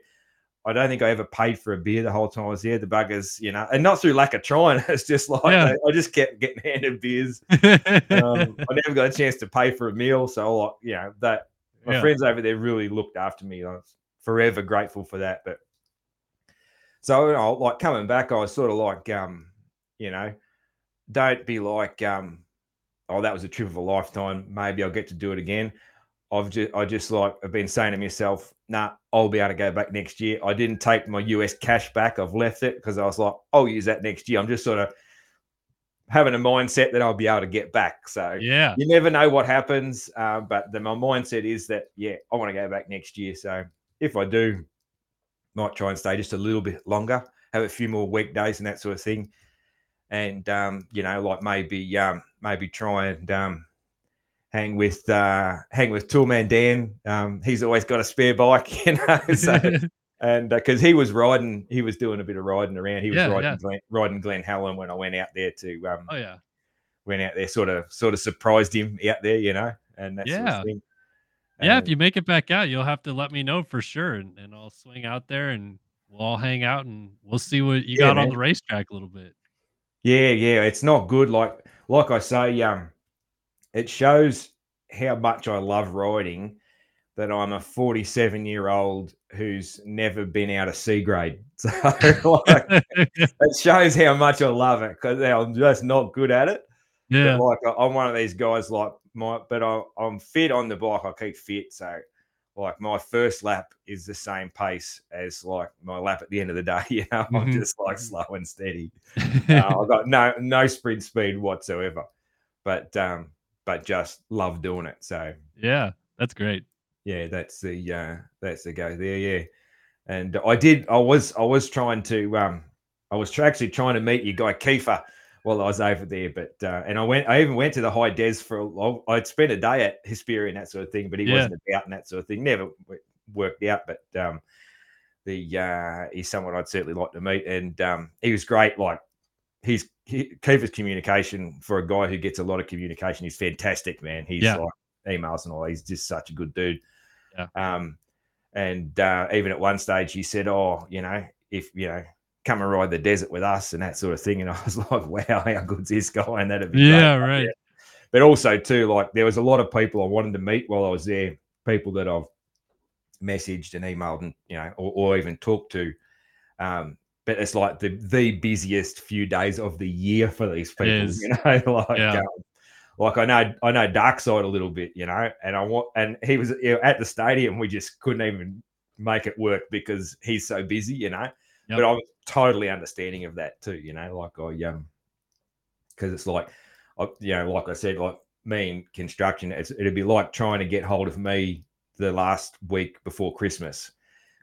I don't think I ever paid for a beer the whole time I was there. The buggers, you know, and not through lack of trying. It's just like Yeah. I just kept getting handed beers. Um, I never got a chance to pay for a meal, so like, you know that my friends over there really looked after me. I was forever grateful for that. But so you know, like coming back, I was sort of like, um, you know, don't be like, um, oh, that was a trip of a lifetime. Maybe I'll get to do it again. I've just, I just like, I've been saying to myself, nah, I'll be able to go back next year. I didn't take my US cash back. I've left it because I was like, I'll use that next year. I'm just sort of having a mindset that I'll be able to get back. So yeah. you never know what happens. Uh, but the, my mindset is that, yeah, I want to go back next year. So if I do, might try and stay just a little bit longer, have a few more weekdays and that sort of thing. And, um, you know, like maybe, um, maybe try and, um, hang with, uh, hang with Toolman Dan. Um, he's always got a spare bike, you know, so, and because he was riding, he was doing a bit of riding around. He was Yeah, riding, yeah. Glen, riding Glen Helen when I went out there to, um, oh yeah. went out there, sort of sort of surprised him out there, you know, and that sort Yeah. of thing. Yeah, if you make it back out, you'll have to let me know for sure, and, and I'll swing out there and we'll all hang out and we'll see what you yeah, got on the racetrack a little bit. Yeah, yeah, it's not good. Like like I say, um, it shows how much I love riding that I'm a 47 year old who's never been out of C grade. So like, it shows how much I love it because I'm just not good at it. But yeah. like I- I'm one of these guys like my but I, I'm fit on the bike. I keep fit. So like my first lap is the same pace as like my lap at the end of the day. You know, I'm Mhm. just like slow and steady. Uh, I've got no no sprint speed whatsoever, but um, but just love doing it. So yeah, that's great. yeah, that's the uh, that's the go there. Yeah, and I did. I was I was trying to um, I was actually trying to meet your guy Keefer while I was over there, but uh, and I went. I even went to the High Des for. a long. I'd spent a day at Hesperia and that sort of thing, but he Yeah. wasn't about and that sort of thing. Never worked out, but um, the uh, he's someone I'd certainly like to meet, and um, he was great. Like he's he, Keefer's communication for a guy who gets a lot of communication is fantastic, man. He's Yeah. like emails and all. He's just such a good dude. Yeah. Um, and uh, even at one stage, he said, "Oh, you know, if you know, come and ride the desert with us and that sort of thing." And I was like, "Wow, how good's this guy?" And that'd be great. Yeah, right. But also too, like there was a lot of people I wanted to meet while I was there. People that I've messaged and emailed and you know, or, or even talked to. Um, but it's like the the busiest few days of the year for these people. You know, like Yeah. um, like I know I know Dark Side a little bit, you know, and I want and he was you know, at the stadium. We just couldn't even make it work because he's so busy, you know. Yep. But I'm totally understanding of that too, you know. Like I um, because it's like, I, you know, like I said, like me in construction, it's, it'd be like trying to get hold of me the last week before Christmas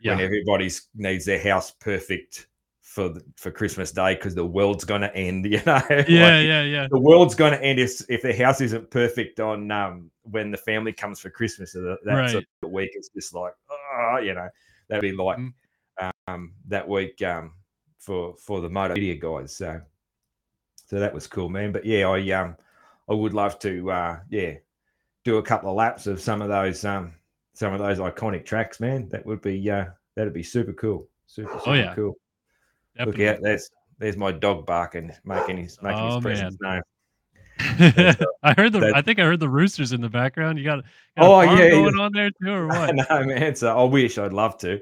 when everybody's needs their house perfect for the, for Christmas Day because the world's gonna end. You know, Like, Yeah, yeah, yeah. the world's going to end if, if the house isn't perfect on um, when the family comes for Christmas. So that, that sort week, it's just like, oh, you know, that'd be like Mhm. Um, that week um, for for the motor media guys. So, so that was cool, man. But yeah, I um, I would love to, uh, yeah, do a couple of laps of some of those um, some of those iconic tracks, man. That would be uh, that'd be super cool, super super Oh, yeah. cool. Definitely. Look out, there's there's my dog barking, making his making Oh, his presence known. I heard the. that- I think I heard the roosters in the background. You got, got Oh, yeah, yeah. going on there too, or what? no man. So I wish I'd love to,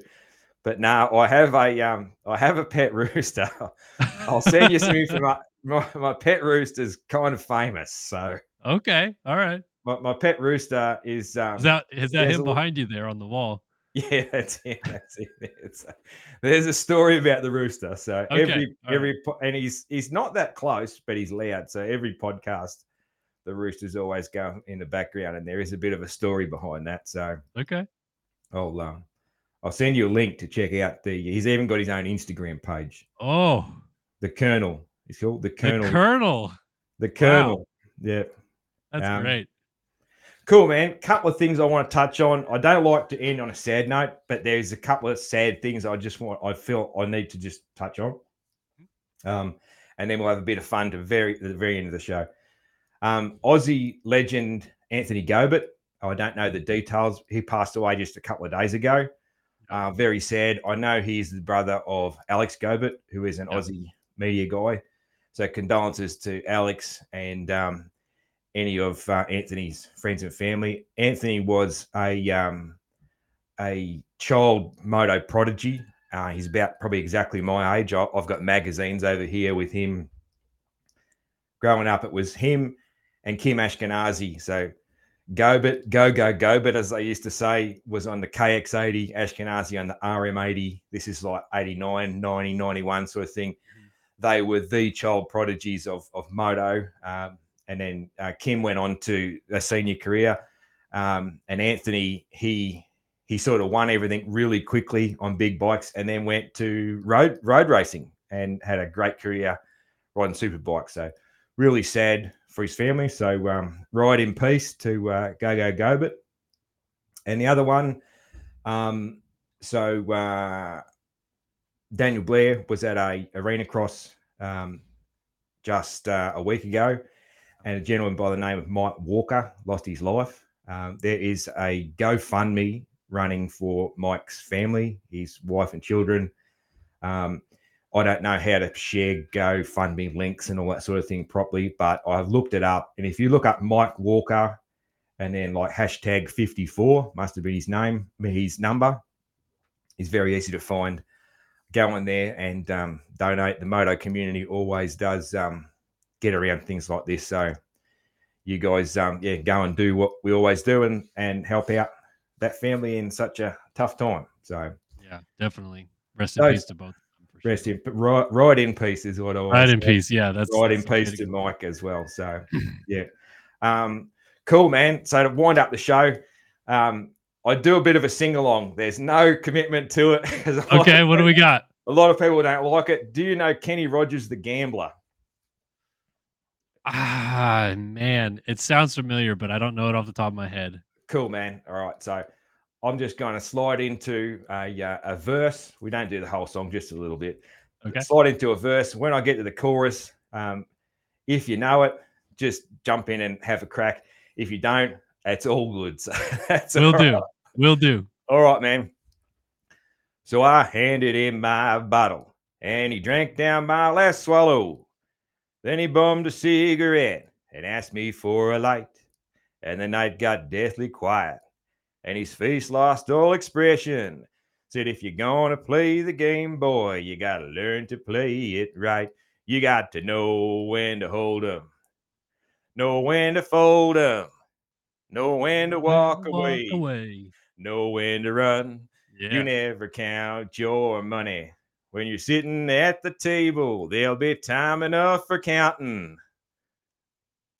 but now I have a um, I have a pet rooster. I'll send you some info. My, my, my pet rooster's kind of famous. So okay, all right. my, my pet rooster is um, Is that is that him little- behind you there on the wall? yeah, that's it. That's it. It's, there's a story about the rooster. So Okay, every every po- and he's he's not that close, but he's loud. So every podcast, the roosters always go in the background, and there is a bit of a story behind that. So Okay. I'll um, I'll send you a link to check out the. He's even got his own Instagram page. Oh, The Colonel. He's called the Colonel. the colonel. the Colonel. Yeah. That's Um, great. Cool, man. Couple of things I want to touch on. I don't like to end on a sad note, but there's a couple of sad things I just want. I feel I need to just touch on. Um, and then we'll have a bit of fun to very at the very end of the show. Um, Aussie legend Anthony Gobert. I don't know the details. He passed away just a couple of days ago. Uh, very sad. I know he's the brother of Alex Gobert, who is an Yep. Aussie media guy. So condolences to Alex and um, any of uh, Anthony's friends and family. Anthony was a um, a child moto prodigy. Uh, he's about probably exactly my age. I- I've got magazines over here with him. Growing up, it was him and Kim Ashkenazi. So Gobert, go, go, Gobert, as they used to say, was on the KX80, Ashkenazi on the RM80. This is like 89, 90, 91 sort of thing. They were the child prodigies of, of moto. Um, and then uh, Kim went on to a senior career. Um, and Anthony, he he sort of won everything really quickly on big bikes, and then went to road road racing and had a great career riding super bikes. So really sad for his family. So um, ride in peace to uh, Go Go Gobert. And the other one, um, so uh, Daniel Blair was at a arena cross um, just uh, a week ago. and a gentleman by the name of Mike Walker lost his life. Um, there is a GoFundMe running for Mike's family, his wife and children. Um, I don't know how to share GoFundMe links and all that sort of thing properly, but I've looked it up. And if you look up Mike Walker and then like hashtag 54, must have been his name, his number, is very easy to find. Go in there and um, donate. The moto community always does um, get around things like this. So you guys, um, yeah, go and do what we always do and and help out that family in such a tough time. So yeah, definitely. Rest in peace to both. Rest in right, right in peace is what I right in peace. Yeah, that's right in peace to Mike as well. So yeah, um, cool man. So to wind up the show, um, I do a bit of a sing along. There's no commitment to it. okay, what do we got? A lot of people don't like it. Do you know Kenny Rogers, the gambler? Ah, man, it sounds familiar, but I don't know it off the top of my head. Cool, man. All right, so I'm just going to slide into a, uh, a verse. We don't do the whole song, just a little bit. Okay. Slide into a verse. When I get to the chorus, um, if you know it, just jump in and have a crack. If you don't, it's all good. So that's will do. Right. Will do. All right, man. So I handed him my bottle, and he drank down my last swallow. Then he bummed a cigarette and asked me for a light. And the night got deathly quiet, and his face lost all expression. Said, if you're gonna play the game, boy, you gotta learn to play it right. You got to know when to hold 'em, know when to fold 'em, know when to walk, walk away, away, know when to run. Yeah. You never count your money when you're sitting at the table, there'll be time enough for counting.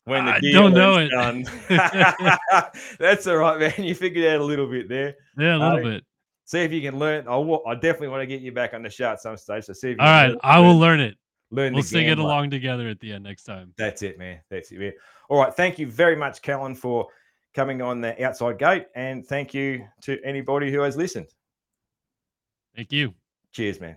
When the I don't know it. Done. That's all right, man. You figured out a little bit there. Yeah, a little uh, bit. See if you can learn. I, I definitely want to get you back on the show at some stage. So see if all right, learn, I will learn it. Learn we'll sing it along together at the end next time. That's it, man. That's it, man. All right. Thank you very much, Kellen, for coming on the outside gate. And thank you to anybody who has listened. Thank you. Cheers, man.